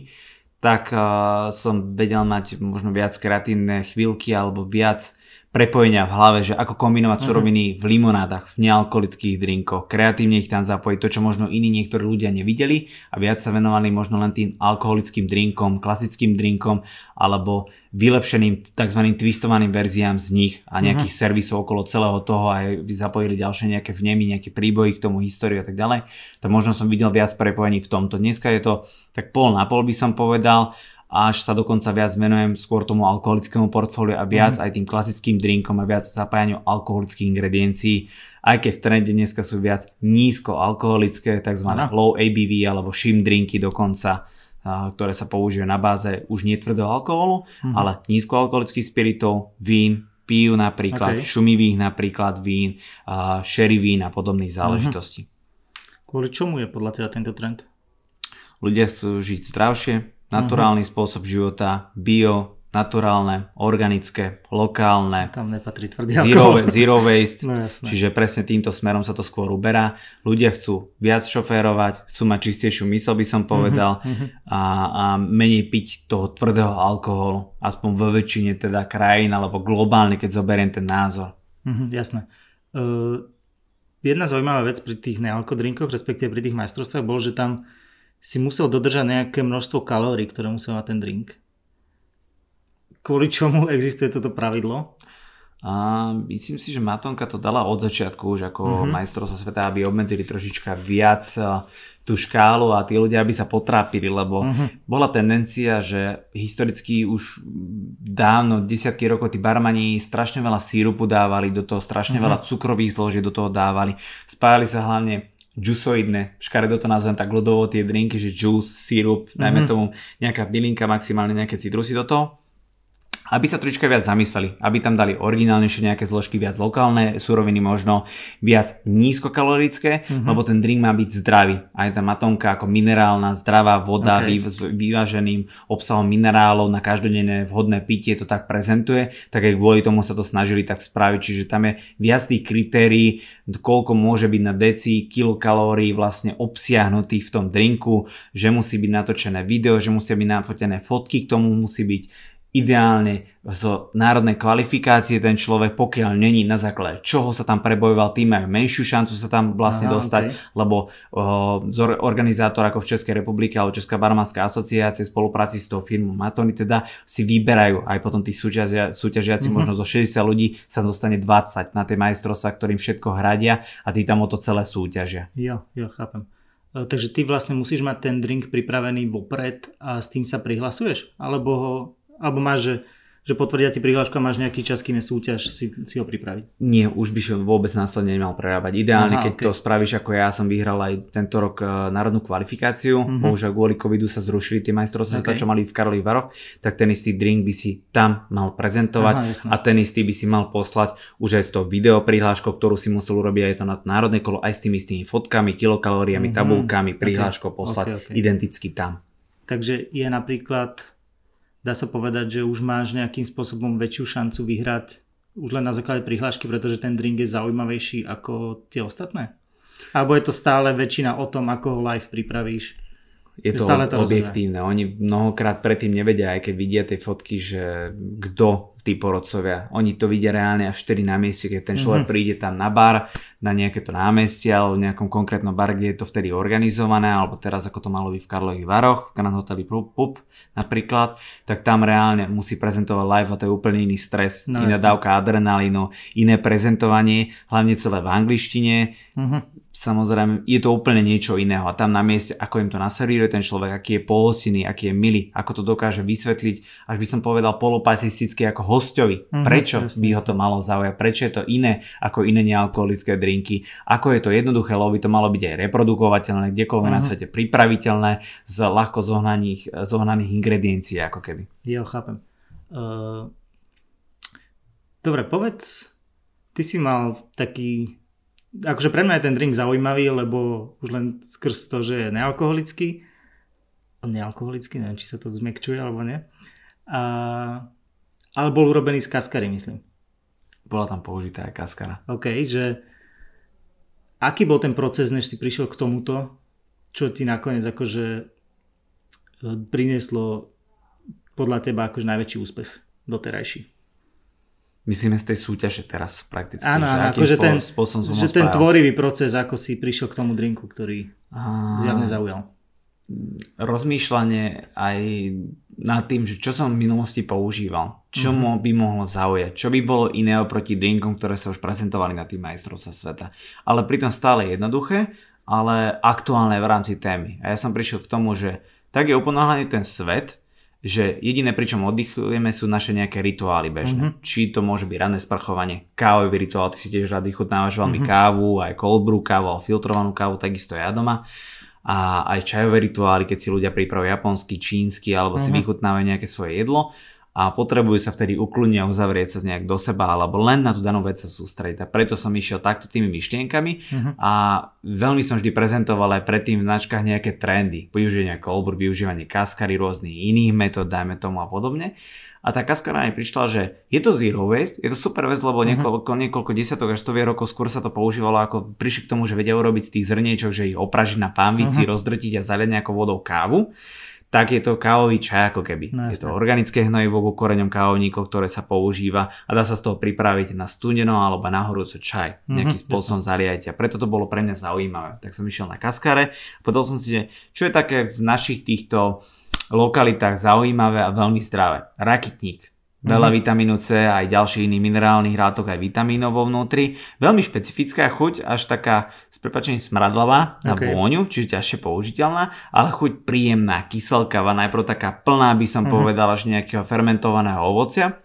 tak uh, som vedel mať možno viac kreatívne chvíľky alebo viac prepojenia v hlave, že ako kombinovať uh-huh. suroviny v limonádach, v nealkoholických drinkoch, kreatívne ich tam zapojiť, to čo možno iní niektorí ľudia nevideli a viac sa venovali možno len tým alkoholickým drinkom, klasickým drinkom alebo vylepšeným tzv. twistovaným verziám z nich a nejakých uh-huh. servisov okolo celého toho a aj zapojili ďalšie nejaké vnemy, nejaké príboji k tomu históriu a tak ďalej, tak možno som videl viac prepojení v tomto. Dneska je to tak pol na pol by som povedal až sa dokonca viac venujem skôr tomu alkoholickému portfóliu a viac mm. aj tým klasickým drinkom a viac zapájaniu alkoholických ingrediencií, aj keď v trende dneska sú viac nízko alkoholické, tzv. No. low ABV alebo shim drinky dokonca, ktoré sa používajú na báze už netvrdého alkoholu, mm. ale nízkoalkoholických spiritov, vín, pijú napríklad, okay. šumivých napríklad vín, sherry vín a podobných záležitostí. Mm-hmm. Kvôli čomu je podľa teba tento trend? Ľudia chcú žiť zdravšie, naturálny uh-huh. spôsob života, bio, naturálne, organické, lokálne. Tam nepatrí tvrdý zero, zero waste, no, čiže presne týmto smerom sa to skôr uberá. Ľudia chcú viac šoférovať, chcú mať čistejšiu mysel, by som povedal, uh-huh. a, a menej piť toho tvrdého alkoholu, aspoň vo väčšine teda krajín, alebo globálne, keď zoberiem ten názor. Uh-huh, jasné. Uh, jedna zaujímavá vec pri tých nealkodrinkoch, respektíve pri tých majstrovstvách, bol, že tam si musel dodržať nejaké množstvo kalórií, ktoré musel mať ten drink. Kvôli čomu existuje toto pravidlo? A myslím si, že Matonka to dala od začiatku už ako mm-hmm. majstrovstvo sveta, aby obmedzili trošička viac tú škálu a tí ľudia aby sa potrápili, lebo mm-hmm. bola tendencia, že historicky už dávno, desiatky rokov tí barmani strašne veľa sírupu dávali do toho, strašne mm-hmm. veľa cukrových zložiek do toho dávali. Spájali sa hlavne juiceoidné, škaredo to nazvem tak ľudovo tie drinky, že juice, mm-hmm. najmä tomu nejaká bylinka, maximálne nejaké citrusy do toho aby sa trošička viac zamysleli, aby tam dali originálnejšie nejaké zložky, viac lokálne suroviny možno, viac nízkokalorické, mm-hmm. lebo ten drink má byť zdravý. A je tam matonka ako minerálna, zdravá voda okay. s vyváženým obsahom minerálov na každodenné vhodné pitie to tak prezentuje, tak aj kvôli tomu sa to snažili tak spraviť, čiže tam je viac tých kritérií, koľko môže byť na deci kilokalórií vlastne obsiahnutých v tom drinku, že musí byť natočené video, že musia byť nafotené fotky, k tomu musí byť ideálne zo národnej kvalifikácie ten človek, pokiaľ není na základe čoho sa tam prebojoval, tým majú menšiu šancu sa tam vlastne Aha, dostať, okay. lebo uh, organizátor ako v Českej republike alebo Česká barmanská asociácia v spolupráci s tou firmou Matony teda si vyberajú aj potom tých súťažia, súťažiaci mm-hmm. možno zo 60 ľudí sa dostane 20 na tie majstrovstvá, ktorým všetko hradia a tí tam o to celé súťažia. Jo, jo, chápem. E, takže ty vlastne musíš mať ten drink pripravený vopred a s tým sa prihlasuješ? Alebo ho alebo máš, že že potvrdia ti prihlášku a máš nejaký čas, kým je súťaž si, si ho pripraviť. Nie, už by som vôbec následne nemal prerábať. Ideálne, Aha, keď okay. to spravíš ako ja, som vyhral aj tento rok uh, národnú kvalifikáciu, mm-hmm. bohužiaľ kvôli covidu sa zrušili tie majstrovstvá okay. čo mali v Karlových Varoch, tak ten istý drink by si tam mal prezentovať Aha, a ten istý by si mal poslať už aj s tou video prihláškou, ktorú si musel urobiť aj to na národné kolo, aj s tými istými fotkami, kilokalóriami, mm-hmm. tabulkami, prihláškou okay. poslať okay, okay. identicky tam. Takže je napríklad dá sa povedať, že už máš nejakým spôsobom väčšiu šancu vyhrať už len na základe prihlášky, pretože ten drink je zaujímavejší ako tie ostatné? Alebo je to stále väčšina o tom, ako ho live pripravíš? Je to, stále to objektívne. Oni mnohokrát predtým nevedia, aj keď vidia tie fotky, že kto tí porodcovia. Oni to vidia reálne až 4 na mieste, keď ten človek mm-hmm. príde tam na bar, na nejaké to námestie alebo v nejakom konkrétnom bar, kde je to vtedy organizované, alebo teraz ako to malo byť v Karlových Varoch, v Grand Hoteli Pup napríklad, tak tam reálne musí prezentovať live a to je úplne iný stres, no, iná jasne. dávka adrenalínu, iné prezentovanie, hlavne celé v angličtine. Mm-hmm samozrejme je to úplne niečo iného a tam na mieste, ako im to naservíruje ten človek, aký je pohostený, aký je milý, ako to dokáže vysvetliť, až by som povedal polopacisticky ako hostovi. Mm-hmm, prečo jasne, by ho to malo zaujať? Prečo je to iné ako iné nealkoholické drinky? Ako je to jednoduché, lebo by to malo byť aj reprodukovateľné, kdekoľvek mm-hmm. na mhm. svete pripraviteľné z ľahko zohnaných, zohnaných ingrediencií ako keby. Jo, chápem. Uh... Dobre, povedz, ty si mal taký akože pre mňa je ten drink zaujímavý, lebo už len skrz to, že je nealkoholický, nealkoholický, neviem, či sa to zmekčuje alebo nie, a, ale bol urobený z kaskary, myslím. Bola tam použitá aj kaskara. OK, že aký bol ten proces, než si prišiel k tomuto, čo ti nakoniec akože prinieslo podľa teba akože najväčší úspech doterajší? Myslíme z tej súťaže teraz prakticky. Áno, že akože ten, že ten tvorivý proces, ako si prišiel k tomu drinku, ktorý a... zjavne zaujal. Rozmýšľanie aj nad tým, že čo som v minulosti používal, čo mm-hmm. by mohlo zaujať, čo by bolo iné oproti drinkom, ktoré sa už prezentovali na tým majstrovstvách sveta. Ale pritom stále jednoduché, ale aktuálne v rámci témy. A ja som prišiel k tomu, že tak je uponáhlaný ten svet, že jediné, pričom oddychujeme, sú naše nejaké rituály bežné. Mm-hmm. Či to môže byť ranné sprchovanie, kávový rituál, ty si tiež rád vychutnávaš veľmi mm-hmm. kávu, aj cold brew kávu, ale filtrovanú kávu, takisto ja doma. A aj čajové rituály, keď si ľudia pripravujú japonský, čínsky, alebo mm-hmm. si mhm. vychutnávajú nejaké svoje jedlo a potrebujú sa vtedy ukludniť a uzavrieť sa nejak do seba alebo len na tú danú vec sa sústrediť. A preto som išiel takto tými myšlienkami uh-huh. a veľmi som vždy prezentoval aj predtým v značkách nejaké trendy. Využívanie kolbur, využívanie kaskary, rôznych iných metód, dajme tomu a podobne. A tá kaskara mi prišla, že je to zero waste, je to super vec, lebo uh-huh. niekoľko, niekoľko desiatok až stovie rokov skôr sa to používalo, ako prišli k tomu, že vedia urobiť z tých zrniečok, že ich opražiť na pánvici, uh-huh. rozdrtiť a zaliať nejakou vodou kávu tak je to kávový čaj ako keby. No, je to organické hnojivo ku koreňom kávovníkov, ktoré sa používa a dá sa z toho pripraviť na studeno alebo na horúco čaj. Mm-hmm, Nejaký spôsobom zaliajte. A preto to bolo pre mňa zaujímavé. Tak som išiel na kaskare a povedal som si, že čo je také v našich týchto lokalitách zaujímavé a veľmi zdravé. Rakitník. Veľa mm. vitamínu C a aj ďalších iných minerálnych látok aj vitamínov vo vnútri. Veľmi špecifická chuť, až taká s prepačením smradlavá na okay. vôňu, čiže ťažšie použiteľná, ale chuť príjemná, kyselkavá, najprv taká plná by som mm. povedal až nejakého fermentovaného ovocia.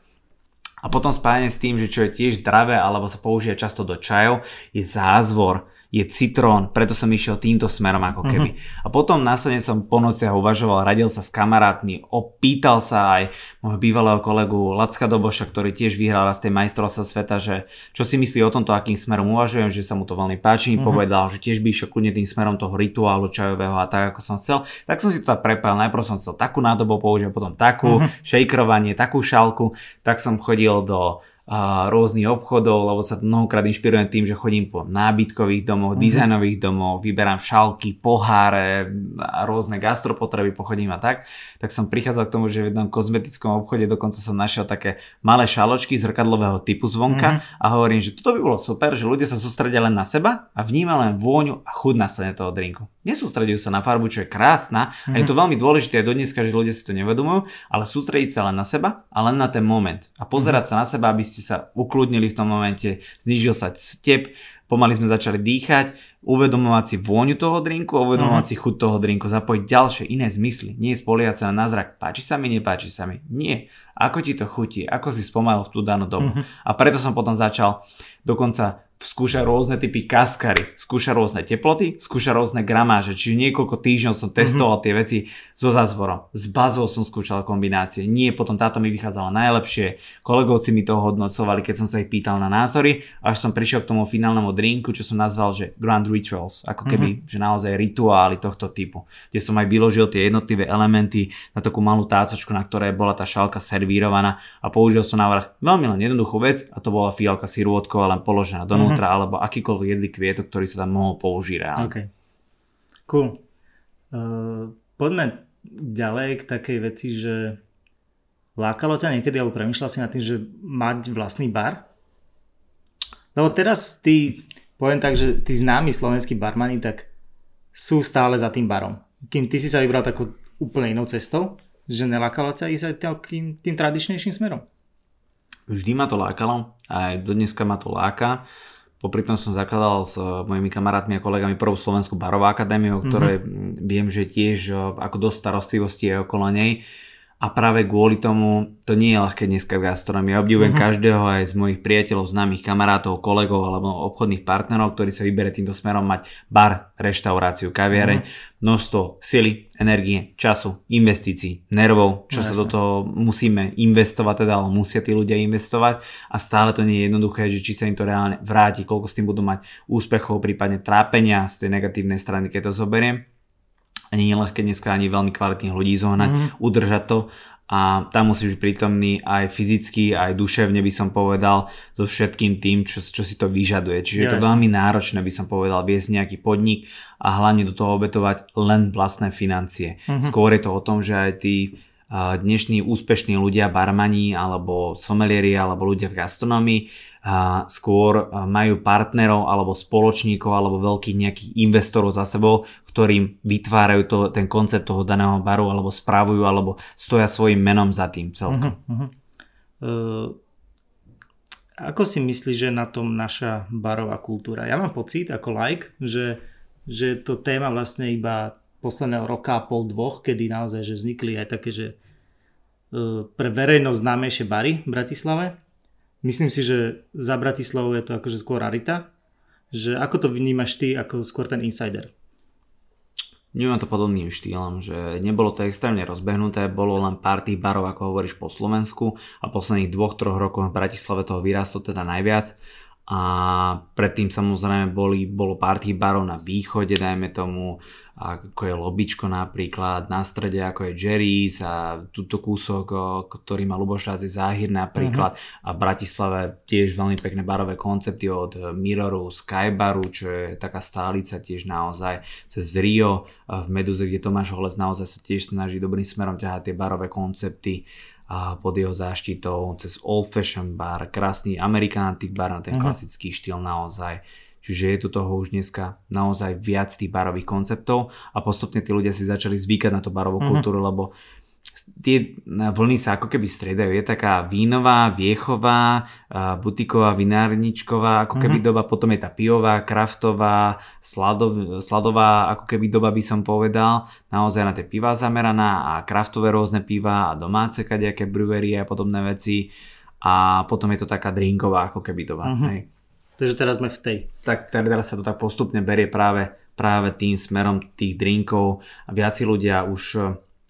A potom spájanie s tým, že čo je tiež zdravé alebo sa použije často do čajov, je zázvor je citrón, preto som išiel týmto smerom ako keby. Uh-huh. A potom následne som po nociach uvažoval, radil sa s kamarátmi, opýtal sa aj môjho bývalého kolegu Lacka Doboša, ktorý tiež vyhral z tej majstrovstva sveta, že čo si myslí o tomto, akým smerom uvažujem, že sa mu to veľmi páči, uh-huh. povedal, že tiež by išiel kľudne tým smerom toho rituálu čajového a tak, ako som chcel. Tak som si to prepal, najprv som chcel takú nádobu použiť, potom takú, uh-huh. šejkrovanie, takú šálku, tak som chodil do a rôznych obchodov, lebo sa mnohokrát inšpirujem tým, že chodím po nábytkových domoch, mm-hmm. dizajnových domoch, vyberám šálky, poháre a rôzne gastropotreby, pochodím a tak. Tak som prichádzal k tomu, že v jednom kozmetickom obchode dokonca som našiel také malé šaločky zrkadlového typu zvonka mm-hmm. a hovorím, že toto by bolo super, že ľudia sa sústredia len na seba a vnímajú len vôňu a chuť na toho drinku. Nesústredujú sa na farbu, čo je krásna mm-hmm. a je to mhm. veľmi dôležité aj do dneska, že ľudia si to nevedomujú, ale sústrediť sa len na seba a len na ten moment a pozerať mm-hmm. sa na seba, aby ste sa ukludnili v tom momente, znížil sa step, pomaly sme začali dýchať, uvedomovať si vôňu toho drinku, uvedomovať uh-huh. si chuť toho drinku, zapojiť ďalšie iné zmysly, nie spoliať sa na názrak, páči sa mi, nepáči sa mi, nie, ako ti to chutí, ako si spomalil v tú danú dobu. Uh-huh. A preto som potom začal dokonca skúša rôzne typy kaskary, skúša rôzne teploty, skúša rôzne gramáže, čiže niekoľko týždňov som testoval mm-hmm. tie veci so zázvorom. S bazou som skúšal kombinácie, nie, potom táto mi vychádzala najlepšie, kolegovci mi to hodnocovali, keď som sa ich pýtal na názory, až som prišiel k tomu finálnemu drinku, čo som nazval, že Grand Rituals, ako keby, mm-hmm. že naozaj rituály tohto typu, kde som aj vyložil tie jednotlivé elementy na takú malú tácočku, na ktorej bola tá šálka servírovaná a použil som návrh veľmi len jednoduchú vec a to bola fialka sirôtkova len položená do vnútra, mm-hmm. alebo akýkoľvek jedlý kvietok, ktorý sa tam mohol použiť reálne. Okay. Cool. Uh, poďme ďalej k takej veci, že lákalo ťa niekedy, alebo premyšľal si nad tým, že mať vlastný bar? Lebo teraz ty, poviem tak, že tí známi slovenskí barmani, tak sú stále za tým barom. Kým ty si sa vybral takou úplne inou cestou, že nelákalo ťa ísť aj tým, tým tradičnejším smerom? Vždy ma to lákalo, aj do dneska ma to láka. Popri tom som zakladal s mojimi kamarátmi a kolegami prvú Slovenskú barovú akadémiu, ktoré mm-hmm. viem, že tiež e, ako dosť starostlivosti je okolo nej a práve kvôli tomu to nie je ľahké dneska v gastronomii. Ja obdivujem uh-huh. každého aj z mojich priateľov, známych kamarátov, kolegov alebo obchodných partnerov, ktorí sa vyberie týmto smerom mať bar, reštauráciu, kaviareň, uh-huh. množstvo sily, energie, času, investícií, nervov, čo no, sa jasne. do toho musíme investovať, teda ale musia tí ľudia investovať a stále to nie je jednoduché, že či sa im to reálne vráti, koľko s tým budú mať úspechov, prípadne trápenia z tej negatívnej strany, keď to zoberiem nie je ľahké dneska ani veľmi kvalitných ľudí zohnať, mm. udržať to a tam musíš byť prítomný aj fyzicky, aj duševne by som povedal, so všetkým tým, čo, čo si to vyžaduje. Čiže ja, je to veľmi náročné by som povedal viesť nejaký podnik a hlavne do toho obetovať len vlastné financie. Uh-huh. Skôr je to o tom, že aj tí dnešní úspešní ľudia, barmani alebo somelieri alebo ľudia v gastronomii skôr majú partnerov alebo spoločníkov alebo veľkých nejakých investorov za sebou, ktorým vytvárajú to, ten koncept toho daného baru alebo správujú alebo stoja svojim menom za tým celkom. Uh-huh, uh-huh. Uh, ako si myslíš, že na tom naša barová kultúra? Ja mám pocit ako like, že, že to téma vlastne iba posledného roka a pol, dvoch, kedy naozaj že vznikli aj také, že e, pre verejnosť známejšie bary v Bratislave. Myslím si, že za Bratislavou je to akože skôr rarita. Že ako to vnímaš ty ako skôr ten insider? Vnímam to podobným štýlom, že nebolo to extrémne rozbehnuté, bolo len pár tých barov, ako hovoríš, po Slovensku a posledných dvoch, troch rokoch v Bratislave toho vyrastlo teda najviac a predtým samozrejme boli, bolo tých barov na východe, dajme tomu, ako je Lobičko napríklad, na strede ako je Jerry's a túto kúsok, ktorý má Luboš je Záhir napríklad uh-huh. a v Bratislave tiež veľmi pekné barové koncepty od Miroru, Skybaru, čo je taká stálica tiež naozaj cez Rio v Meduze, kde Tomáš Holec naozaj sa tiež snaží dobrým smerom ťahať tie barové koncepty a pod jeho záštitou cez Old Fashion bar, krásny American Antique bar na ten uh-huh. klasický štýl naozaj. Čiže je tu toho už dneska naozaj viac tých barových konceptov a postupne tí ľudia si začali zvykať na tú barovú uh-huh. kultúru, lebo tie vlny sa ako keby striedajú. Je taká vínová, viechová, butiková, vinárničková, ako keby mm-hmm. doba, potom je tá pivová, kraftová, sladov, sladová, ako keby doba by som povedal, naozaj na tie piva zameraná a kraftové rôzne piva a domáce kadejaké brewery a podobné veci a potom je to taká drinková ako keby doba. Mm-hmm. Hej. Takže teraz sme v tej. Tak teraz sa to tak postupne berie práve, práve tým smerom tých drinkov viaci ľudia už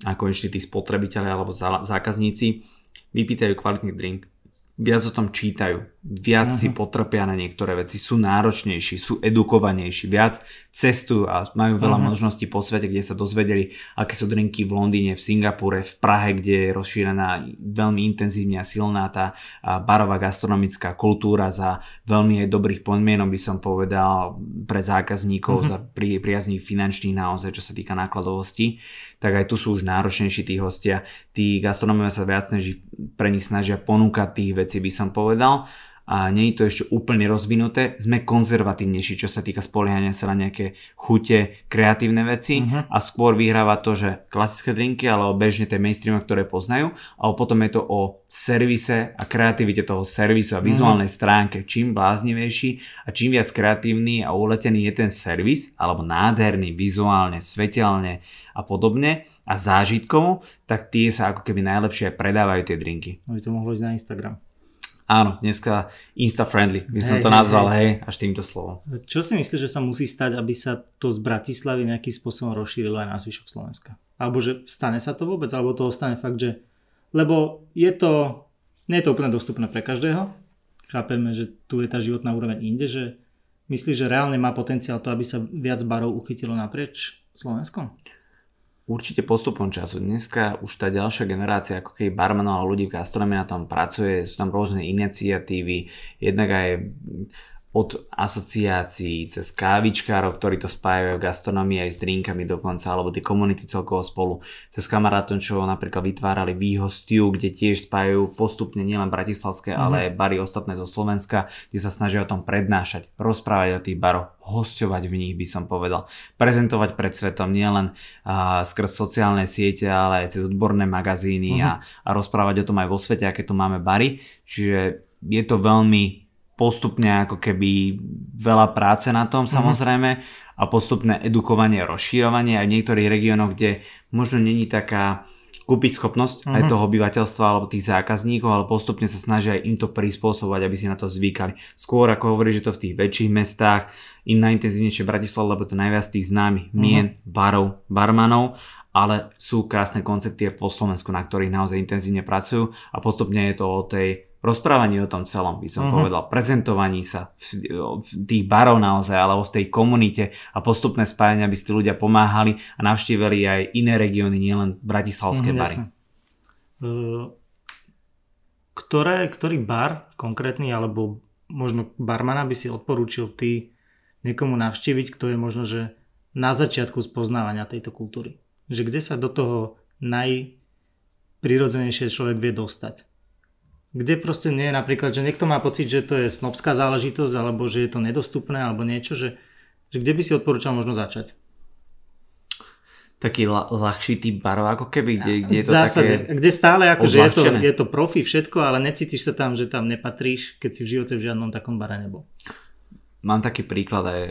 ako ešte tí spotrebitelia alebo zákazníci vypýtajú kvalitný drink, viac o tom čítajú, viac uh-huh. si mhm. potrpia na niektoré veci, sú náročnejší, sú edukovanejší, viac cestujú a majú veľa uh-huh. možností po svete, kde sa dozvedeli, aké sú drinky v Londýne, v Singapúre, v Prahe, kde je rozšírená veľmi intenzívne a silná tá barová gastronomická kultúra za veľmi aj dobrých podmienok, by som povedal, pre zákazníkov, uh-huh. za pri, priazných finančných naozaj, čo sa týka nákladovosti tak aj tu sú už náročnejší tí hostia. Tí gastronómovia sa viac než pre nich snažia ponúkať tých vecí, by som povedal a nie je to ešte úplne rozvinuté, sme konzervatívnejší, čo sa týka spoliehania sa na nejaké chute, kreatívne veci uh-huh. a skôr vyhráva to, že klasické drinky alebo bežne tie mainstreamy, ktoré poznajú, ale potom je to o servise a kreativite toho servisu a mhm. vizuálnej uh-huh. stránke. Čím bláznivejší a čím viac kreatívny a uletený je ten servis, alebo nádherný, vizuálne, svetelne a podobne a zážitkovo, tak tie sa ako keby najlepšie predávajú tie drinky. Aby to mohlo ísť na Instagram. Áno, dneska insta-friendly, by som hey, to nazval, hej, hej, až týmto slovom. Čo si myslíš, že sa musí stať, aby sa to z Bratislavy nejakým spôsobom rozšírilo aj na zvyšok Slovenska? Alebo že stane sa to vôbec, alebo to ostane fakt, že... Lebo je to... Nie je to úplne dostupné pre každého. Chápeme, že tu je tá životná úroveň inde, že myslíš, že reálne má potenciál to, aby sa viac barov uchytilo naprieč Slovenskom? Určite postupom času. Dneska už tá ďalšia generácia ako keby barmanov a ľudí v gastronomii na tom pracuje, sú tam rôzne iniciatívy, jednak aj od asociácií cez kávičkárov, ktorí to spájajú v gastronomii aj s drinkami dokonca, alebo tie komunity celkovo spolu, cez kamarátom, čo napríklad vytvárali výhostiu, kde tiež spájajú postupne nielen bratislavské, mm-hmm. ale aj bary ostatné zo Slovenska, kde sa snažia o tom prednášať, rozprávať o tých baroch, hosťovať v nich by som povedal, prezentovať pred svetom nielen uh, skrz sociálne siete, ale aj cez odborné magazíny mm-hmm. a, a rozprávať o tom aj vo svete, aké tu máme bary, čiže je to veľmi postupne ako keby veľa práce na tom mm-hmm. samozrejme a postupné edukovanie, rozšírovanie aj v niektorých regiónoch, kde možno není taká kúpiť schopnosť mm-hmm. aj mhm. toho obyvateľstva alebo tých zákazníkov, ale postupne sa snažia aj im to prispôsobovať, aby si na to zvykali. Skôr ako hovorí, že to v tých väčších mestách, im najintenzívnejšie Bratislava, lebo to najviac tých známych mm-hmm. mien, barov, barmanov, ale sú krásne koncepty po Slovensku, na ktorých naozaj intenzívne pracujú a postupne je to o tej rozprávaní o tom celom, by som uh-huh. povedal, prezentovaní sa v, v tých barov naozaj, alebo v tej komunite a postupné spájanie, aby si ľudia pomáhali a navštívili aj iné regióny, nielen bratislavské uh-huh, bary. Jasne. ktoré, ktorý bar konkrétny alebo možno barmana by si odporúčil ty niekomu navštíviť, kto je možno, že na začiatku spoznávania tejto kultúry. Že kde sa do toho najprirodzenejšie človek vie dostať. Kde proste nie je napríklad, že niekto má pocit, že to je snobská záležitosť, alebo že je to nedostupné, alebo niečo, že, že kde by si odporúčal možno začať? taký la, ľahší typ barov, ako keby, kde, kde je to zásade, také kde stále akože je to, je to profi všetko, ale necítiš sa tam, že tam nepatríš, keď si v živote v žiadnom takom bare nebol. Mám taký príklad aj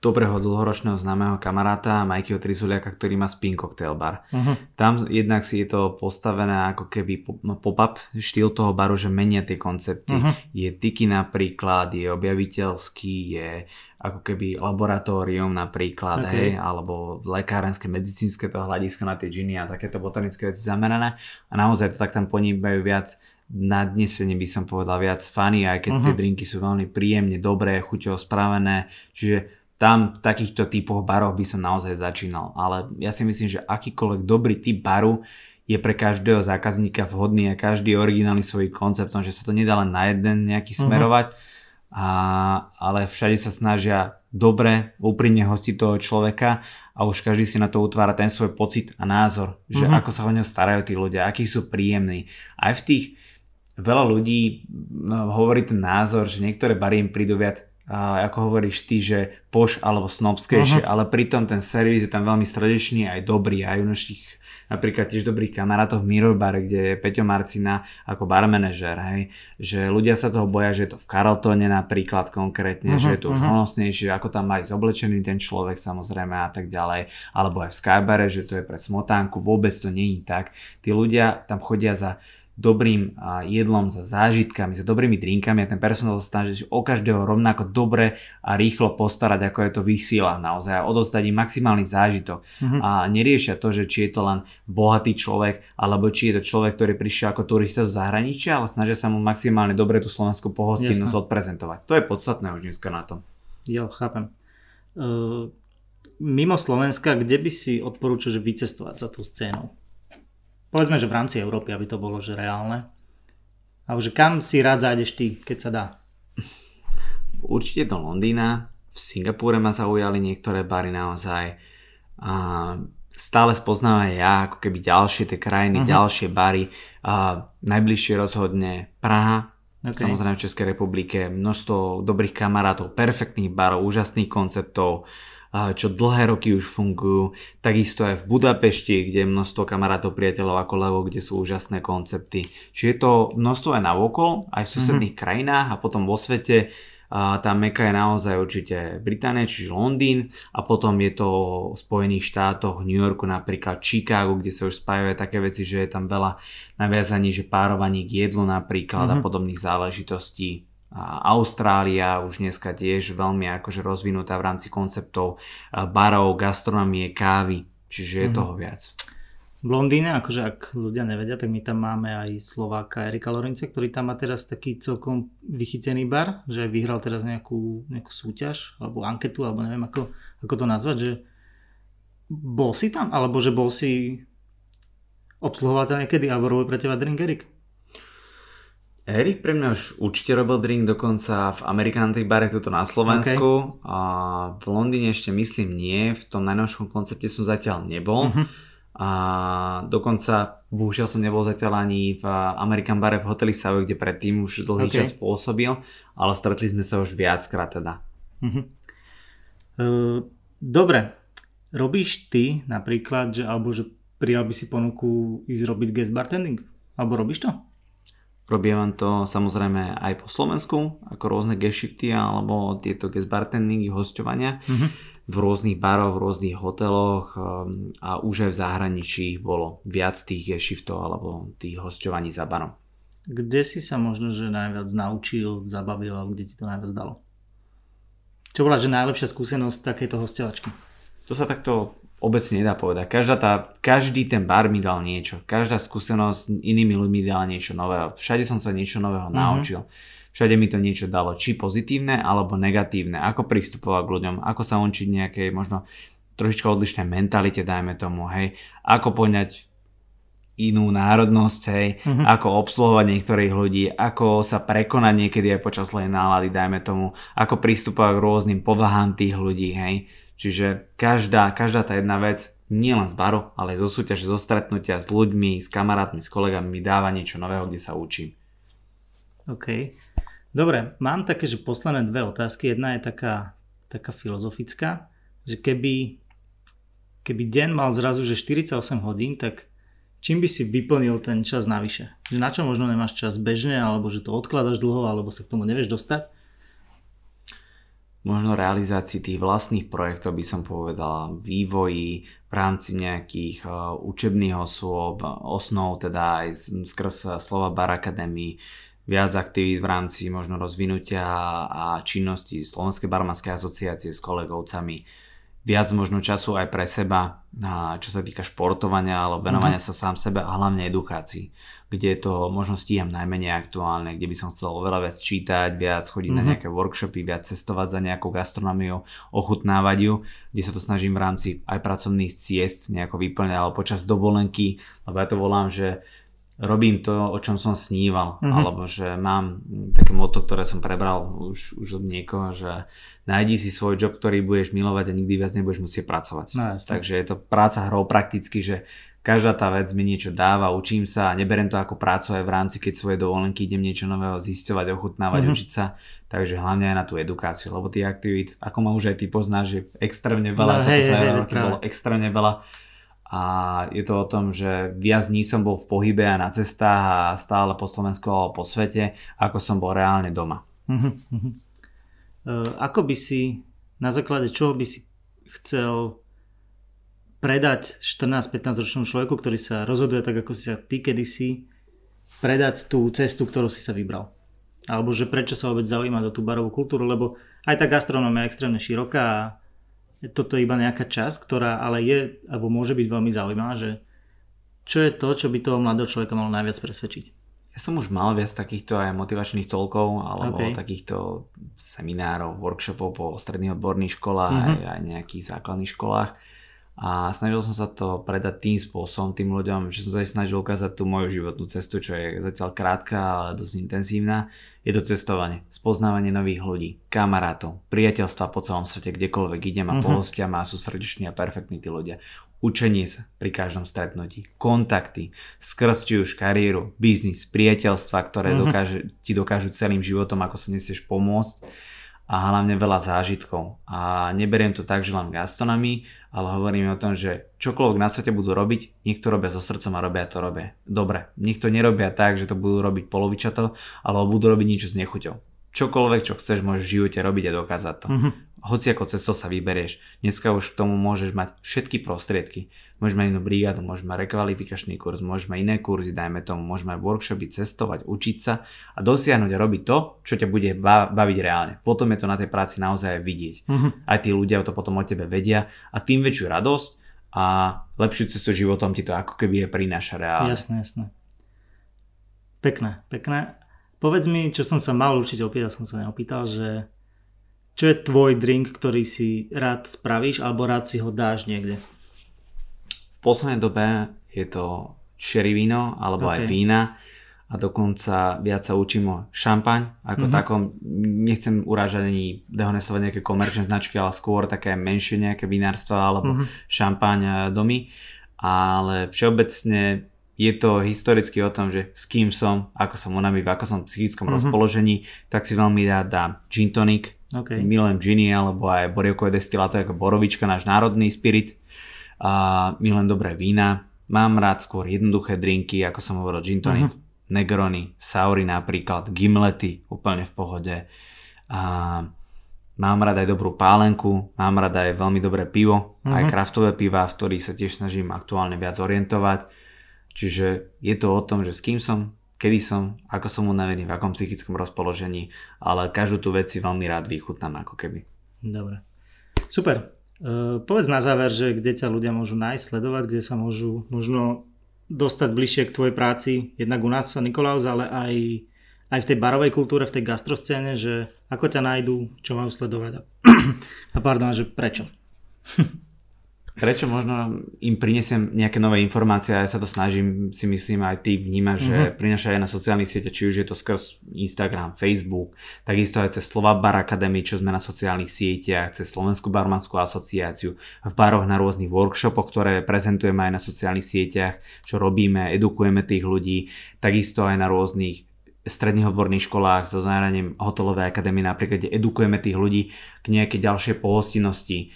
dobrého dlhoročného známeho kamaráta Majkyho Trizuliaka, ktorý má spin cocktail bar. Uh-huh. Tam jednak si je to postavené ako keby no, pop-up štýl toho baru, že menia tie koncepty. Uh-huh. Je tiki napríklad, je objaviteľský, je ako keby laboratórium napríklad, okay. hej, alebo lekárenské, medicínske to hľadisko na tie džiny a takéto botanické veci zamerané. A naozaj to tak tam ponímajú viac nadnesenie by som povedal viac funny, aj keď uh-huh. tie drinky sú veľmi príjemne, dobré, chuťovo spravené, čiže tam v takýchto typoch barov by som naozaj začínal. Ale ja si myslím, že akýkoľvek dobrý typ baru je pre každého zákazníka vhodný a každý originálny svojím konceptom, že sa to nedá len na jeden nejaký uh-huh. smerovať, a, ale všade sa snažia dobre, úprimne hostiť toho človeka a už každý si na to utvára ten svoj pocit a názor, že uh-huh. ako sa o neho starajú tí ľudia, akí sú príjemní. Aj v tých veľa ľudí no, hovorí ten názor, že niektoré bary im prídu viac a ako hovoríš ty, že poš alebo snobskejšie, uh-huh. ale pritom ten servis je tam veľmi srdečný aj dobrý, aj u našich napríklad tiež dobrých kamarátov v Mirror Bar, kde je Peťo Marcina ako bar manažer, hej, že ľudia sa toho boja, že je to v Carltone napríklad konkrétne, uh-huh, že je to už uh-huh. honosnejšie, ako tam aj zoblečený ten človek samozrejme a tak ďalej, alebo aj v Skybare, že to je pre smotánku, vôbec to je tak. Tí ľudia tam chodia za dobrým jedlom, za zážitkami, za dobrými drinkami a ten personál sa snaží o každého rovnako dobre a rýchlo postarať, ako je to v ich sílach naozaj a odostať im maximálny zážitok. Mm-hmm. A neriešia to, že či je to len bohatý človek, alebo či je to človek, ktorý prišiel ako turista z zahraničia, ale snažia sa mu maximálne dobre tú slovenskú pohostinnosť Jasne. odprezentovať. To je podstatné už dneska na tom. Jo, chápem. Uh, mimo Slovenska, kde by si odporúčal, že vycestovať za tú scénou? Povedzme, že v rámci Európy, aby to bolo že reálne. Alebo že kam si rád zájdeš ty, keď sa dá? Určite do Londýna. V Singapúre ma zaujali niektoré bary naozaj. A stále spoznávam aj ja ako keby ďalšie tie krajiny, uh-huh. ďalšie bary. A najbližšie rozhodne Praha, okay. samozrejme v Českej republike. Množstvo dobrých kamarátov, perfektných barov, úžasných konceptov čo dlhé roky už fungujú. Takisto aj v Budapešti, kde je množstvo kamarátov, priateľov a kolegov, kde sú úžasné koncepty. Čiže je to množstvo aj navokol, aj v susedných mm-hmm. krajinách a potom vo svete. A tá meka je naozaj určite Británia, čiže Londýn a potom je to v Spojených štátoch, New Yorku napríklad, Chicago, kde sa už spájajú také veci, že je tam veľa naviazaní, že párovaní k jedlu napríklad mm-hmm. a mhm. podobných záležitostí. Austrália už dneska tiež veľmi akože rozvinutá v rámci konceptov barov, gastronomie, kávy, čiže je mm-hmm. toho viac. V Londýne, akože ak ľudia nevedia, tak my tam máme aj Slováka Erika Lorince, ktorý tam má teraz taký celkom vychytený bar, že vyhral teraz nejakú, nejakú súťaž, alebo anketu, alebo neviem ako, ako to nazvať, že bol si tam, alebo že bol si obsluhovateľ niekedy, alebo robil pre teba drink Erik? Erik pre mňa už určite robil drink, dokonca v Amerikantých bare tuto na Slovensku. Okay. A v Londýne ešte myslím nie, v tom najnovšom koncepte som zatiaľ nebol. Uh-huh. A dokonca, bohužiaľ som nebol zatiaľ ani v American bare v hoteli Savoy, kde predtým už dlhý okay. čas pôsobil, ale stretli sme sa už viackrát teda. Uh-huh. Uh, dobre, robíš ty napríklad, že, alebo že prijal by si ponuku ísť robiť guest bartending? Alebo robíš to? Robievam to samozrejme aj po Slovensku, ako rôzne geshifty alebo tieto guest bartendingy, hostovania mm-hmm. v rôznych baroch, v rôznych hoteloch um, a už aj v zahraničí bolo viac tých geshiftov alebo tých hostovaní za barom. Kde si sa možno že najviac naučil, zabavil a kde ti to najviac dalo? Čo bola že najlepšia skúsenosť takéto hostovačky? To sa takto obecne nedá povedať. Každá tá, každý ten bar mi dal niečo. Každá skúsenosť inými ľuďmi dala niečo nového. Všade som sa niečo nového mm-hmm. naučil. Všade mi to niečo dalo. Či pozitívne, alebo negatívne. Ako pristupovať k ľuďom. Ako sa učiť nejakej možno trošička odlišnej mentalite, dajme tomu. Hej. Ako poňať inú národnosť, hej, uh-huh. ako obsluhovať niektorých ľudí, ako sa prekonať niekedy aj počas zlej nálady, dajme tomu, ako pristupovať k rôznym povahám tých ľudí, hej. Čiže každá, každá tá jedna vec, nie len z baru, ale aj zo súťaže, zo stretnutia s ľuďmi, s kamarátmi, s kolegami mi dáva niečo nového, kde sa učím. OK. Dobre, mám také, že posledné dve otázky. Jedna je taká, taká filozofická, že keby, keby deň mal zrazu že 48 hodín, tak čím by si vyplnil ten čas navyše? Že na čo možno nemáš čas bežne, alebo že to odkladaš dlho, alebo sa k tomu nevieš dostať? Možno realizácii tých vlastných projektov by som povedal, vývoji v rámci nejakých uh, učebných osôb, osnov, teda aj skrz slova Bar Academy, viac aktivít v rámci možno rozvinutia a činnosti Slovenskej barmanskej asociácie s kolegovcami viac možno času aj pre seba, čo sa týka športovania alebo venovania mm-hmm. sa sám sebe a hlavne edukácii, kde to možno stíham najmenej aktuálne, kde by som chcel veľa viac čítať, viac chodiť mm-hmm. na mhm. nejaké workshopy, viac cestovať za nejakou gastronómiou, ochutnávať ju, kde sa to snažím v rámci aj pracovných ciest nejako vyplňať, alebo počas dovolenky, lebo ja to volám, že robím to, o čom som sníval, mm-hmm. alebo že mám také moto, ktoré som prebral už, už od niekoho, že nájdi si svoj job, ktorý budeš milovať a nikdy viac nebudeš musieť pracovať. No, Takže je to práca hrou prakticky, že každá tá vec mi niečo dáva, učím sa a neberiem to ako prácu aj v rámci, keď svoje dovolenky idem niečo nového zisťovať, ochutnávať, mm-hmm. učiť sa. Takže hlavne aj na tú edukáciu, lebo tých aktivít, ako ma už aj ty poznáš, je extrémne veľa, no, za hej, hej, roky bolo extrémne veľa a je to o tom, že viac dní som bol v pohybe a na cestách a stále po Slovensku alebo po svete, ako som bol reálne doma. Uh-huh, ako by si, na základe čoho by si chcel predať 14-15 ročnému človeku, ktorý sa rozhoduje tak, ako si sa ty kedysi, predať tú cestu, ktorú si sa vybral? Alebo že prečo sa vôbec zaujíma do tú barovú kultúru, lebo aj tá gastronómia je extrémne široká a toto je iba nejaká časť, ktorá ale je, alebo môže byť veľmi zaujímavá, že čo je to, čo by toho mladého človeka malo najviac presvedčiť? Ja som už mal viac takýchto aj motivačných tolkov alebo okay. takýchto seminárov, workshopov po stredných odborných školách mm-hmm. aj, aj nejakých základných školách a snažil som sa to predať tým spôsobom tým ľuďom, že som sa snažil ukázať tú moju životnú cestu, čo je zatiaľ krátka, ale dosť intenzívna. Je to cestovanie, spoznávanie nových ľudí, kamarátov, priateľstva po celom svete, kdekoľvek idem a uh-huh. pohostiam a sú srdeční a perfektní tí ľudia. Učenie sa pri každom stretnutí, kontakty, skrz či už kariéru, biznis, priateľstva, ktoré uh-huh. dokáže, ti dokážu celým životom, ako sa nesieš pomôcť a hlavne veľa zážitkov. A neberiem to tak, že len gastonami, ale hovorím o tom, že čokoľvek na svete budú robiť, nech to robia so srdcom a robia to robia. Dobre, nech to nerobia tak, že to budú robiť polovičato, alebo budú robiť niečo s nechuťou. Čokoľvek, čo chceš, môžeš v živote robiť a dokázať to. Mm-hmm hoci ako cestou sa vyberieš. Dneska už k tomu môžeš mať všetky prostriedky. Môžeš mať inú brigádu, môžeš mať rekvalifikačný kurz, môžeš mať iné kurzy, dajme tomu, môžeš mať workshopy, cestovať, učiť sa a dosiahnuť a robiť to, čo ťa bude baviť reálne. Potom je to na tej práci naozaj vidieť. Mm-hmm. Aj tí ľudia to potom o tebe vedia a tým väčšiu radosť a lepšiu cestu životom ti to ako keby je prináša reálne. Jasné, jasné. Pekné, pekné. Povedz mi, čo som sa mal určite opýtal, som sa neopýtal, že čo je tvoj drink, ktorý si rád spravíš alebo rád si ho dáš niekde? V poslednej dobe je to cherry víno alebo okay. aj vína a dokonca viac sa učím o šampaň ako mm-hmm. takom. Nechcem urážať ani dehonestovať nejaké komerčné značky, ale skôr také menšie nejaké vinárstva alebo mm-hmm. šampaň e, domy. Ale všeobecne je to historicky o tom, že s kým som, ako som unavý, ako som v psychickom mm-hmm. rozpoložení, tak si veľmi rád dám gin tonic, Okay. Milujem giny alebo aj borievkové destiláto ako borovička, náš národný spirit. A milujem dobré vína. Mám rád skôr jednoduché drinky, ako som hovoril, gin tonic, uh-huh. negrony, saury napríklad, gimlety, úplne v pohode. A mám rád aj dobrú pálenku, mám rád aj veľmi dobré pivo, uh-huh. aj mhm. kraftové piva, v ktorých sa tiež snažím aktuálne viac orientovať. Čiže je to o tom, že s kým som, kedy som, ako som unavený, v akom psychickom rozpoložení, ale každú tú vec si veľmi rád vychutnám ako keby. Dobre. Super. Uh, povedz na záver, že kde ťa ľudia môžu nájsť, sledovať, kde sa môžu možno dostať bližšie k tvojej práci, jednak u nás sa Nikolaus, ale aj, aj v tej barovej kultúre, v tej gastroscéne, že ako ťa nájdú, čo majú sledovať a, a pardon, že prečo. prečo možno im prinesiem nejaké nové informácie a ja sa to snažím, si myslím aj ty vnímaš, mm-hmm. že mhm. prinaša aj na sociálnych siete, či už je to skrz Instagram, Facebook, takisto aj cez Slova Bar Academy, čo sme na sociálnych sieťach, cez Slovenskú barmanskú asociáciu, v baroch na rôznych workshopoch, ktoré prezentujeme aj na sociálnych sieťach, čo robíme, edukujeme tých ľudí, takisto aj na rôznych stredných odborných školách so zameraním hotelovej akadémie napríklad, kde edukujeme tých ľudí k nejakej ďalšej pohostinnosti,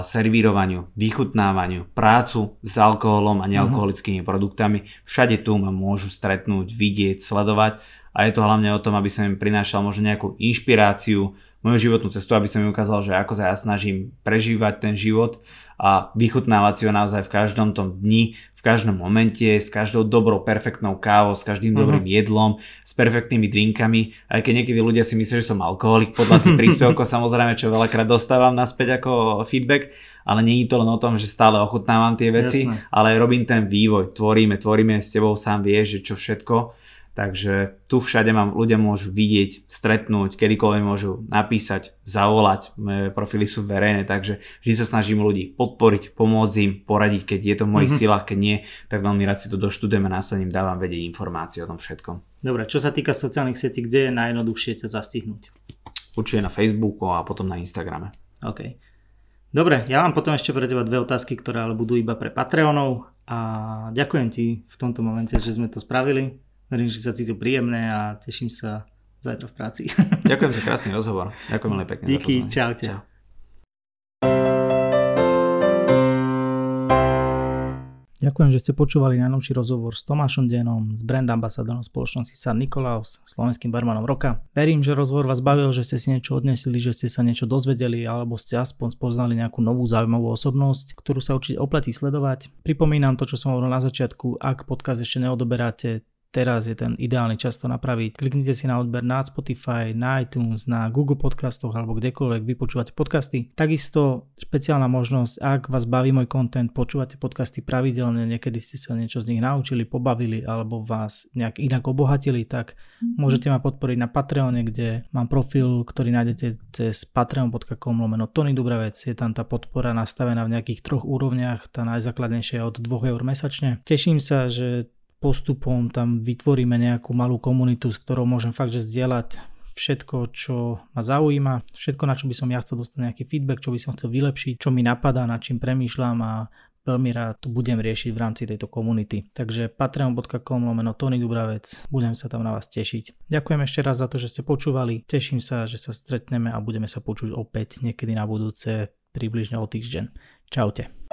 servírovaniu, vychutnávaniu, prácu s alkoholom a nealkoholickými uh-huh. produktami. Všade tu ma môžu stretnúť, vidieť, sledovať a je to hlavne o tom, aby som im prinášal možno nejakú inšpiráciu, moju životnú cestu, aby som im ukázal, že ako sa ja snažím prežívať ten život a vychutnávať si ho naozaj v každom tom dni, v každom momente, s každou dobrou, perfektnou kávou, s každým uh-huh. dobrým jedlom, s perfektnými drinkami. Aj keď niekedy ľudia si myslia, že som alkoholik podľa tých príspevkov, samozrejme, čo veľakrát dostávam naspäť ako feedback, ale je to len o tom, že stále ochutnávam tie veci, Jasne. ale robím ten vývoj, tvoríme, tvoríme s tebou sám vieš, že čo všetko Takže tu všade mám, ľudia môžu vidieť, stretnúť, kedykoľvek môžu napísať, zavolať, moje profily sú verejné, takže vždy sa snažím ľudí podporiť, pomôcť im, poradiť, keď je to v mojich mm-hmm. silách, keď nie, tak veľmi rád si to doštudujem a následne dávam vedieť informácie o tom všetkom. Dobre, čo sa týka sociálnych sietí, kde je najjednoduchšie ťa zastihnúť? Určite na Facebooku a potom na Instagrame. OK. Dobre, ja mám potom ešte pre teba dve otázky, ktoré ale budú iba pre Patreonov a ďakujem ti v tomto momente, že sme to spravili Verím, že sa cítil príjemné a teším sa zajtra v práci. Ďakujem za krásny rozhovor. Ďakujem veľmi pekne. Díky, čaute. Čau. Ďakujem, že ste počúvali najnovší rozhovor s Tomášom Denom, s brand ambasadorom spoločnosti San Nikolaus, slovenským barmanom roka. Verím, že rozhovor vás bavil, že ste si niečo odnesli, že ste sa niečo dozvedeli alebo ste aspoň spoznali nejakú novú zaujímavú osobnosť, ktorú sa určite oplatí sledovať. Pripomínam to, čo som hovoril na začiatku, ak podcast ešte neodoberáte, teraz je ten ideálny čas to napraviť. Kliknite si na odber na Spotify, na iTunes, na Google podcastoch alebo kdekoľvek vy počúvate podcasty. Takisto špeciálna možnosť, ak vás baví môj content, počúvate podcasty pravidelne, niekedy ste sa niečo z nich naučili, pobavili alebo vás nejak inak obohatili, tak mm-hmm. môžete ma podporiť na Patreone, kde mám profil, ktorý nájdete cez patreon.com lomeno Tony Dubravec. Je tam tá podpora nastavená v nejakých troch úrovniach, tá najzákladnejšia je od 2 eur mesačne. Teším sa, že postupom tam vytvoríme nejakú malú komunitu, s ktorou môžem fakt, že zdieľať všetko, čo ma zaujíma, všetko, na čo by som ja chcel dostať nejaký feedback, čo by som chcel vylepšiť, čo mi napadá, nad čím premýšľam a veľmi rád tu budem riešiť v rámci tejto komunity. Takže patreon.com lomeno Tony Dubravec, budem sa tam na vás tešiť. Ďakujem ešte raz za to, že ste počúvali, teším sa, že sa stretneme a budeme sa počuť opäť niekedy na budúce, približne o týždeň. Čaute.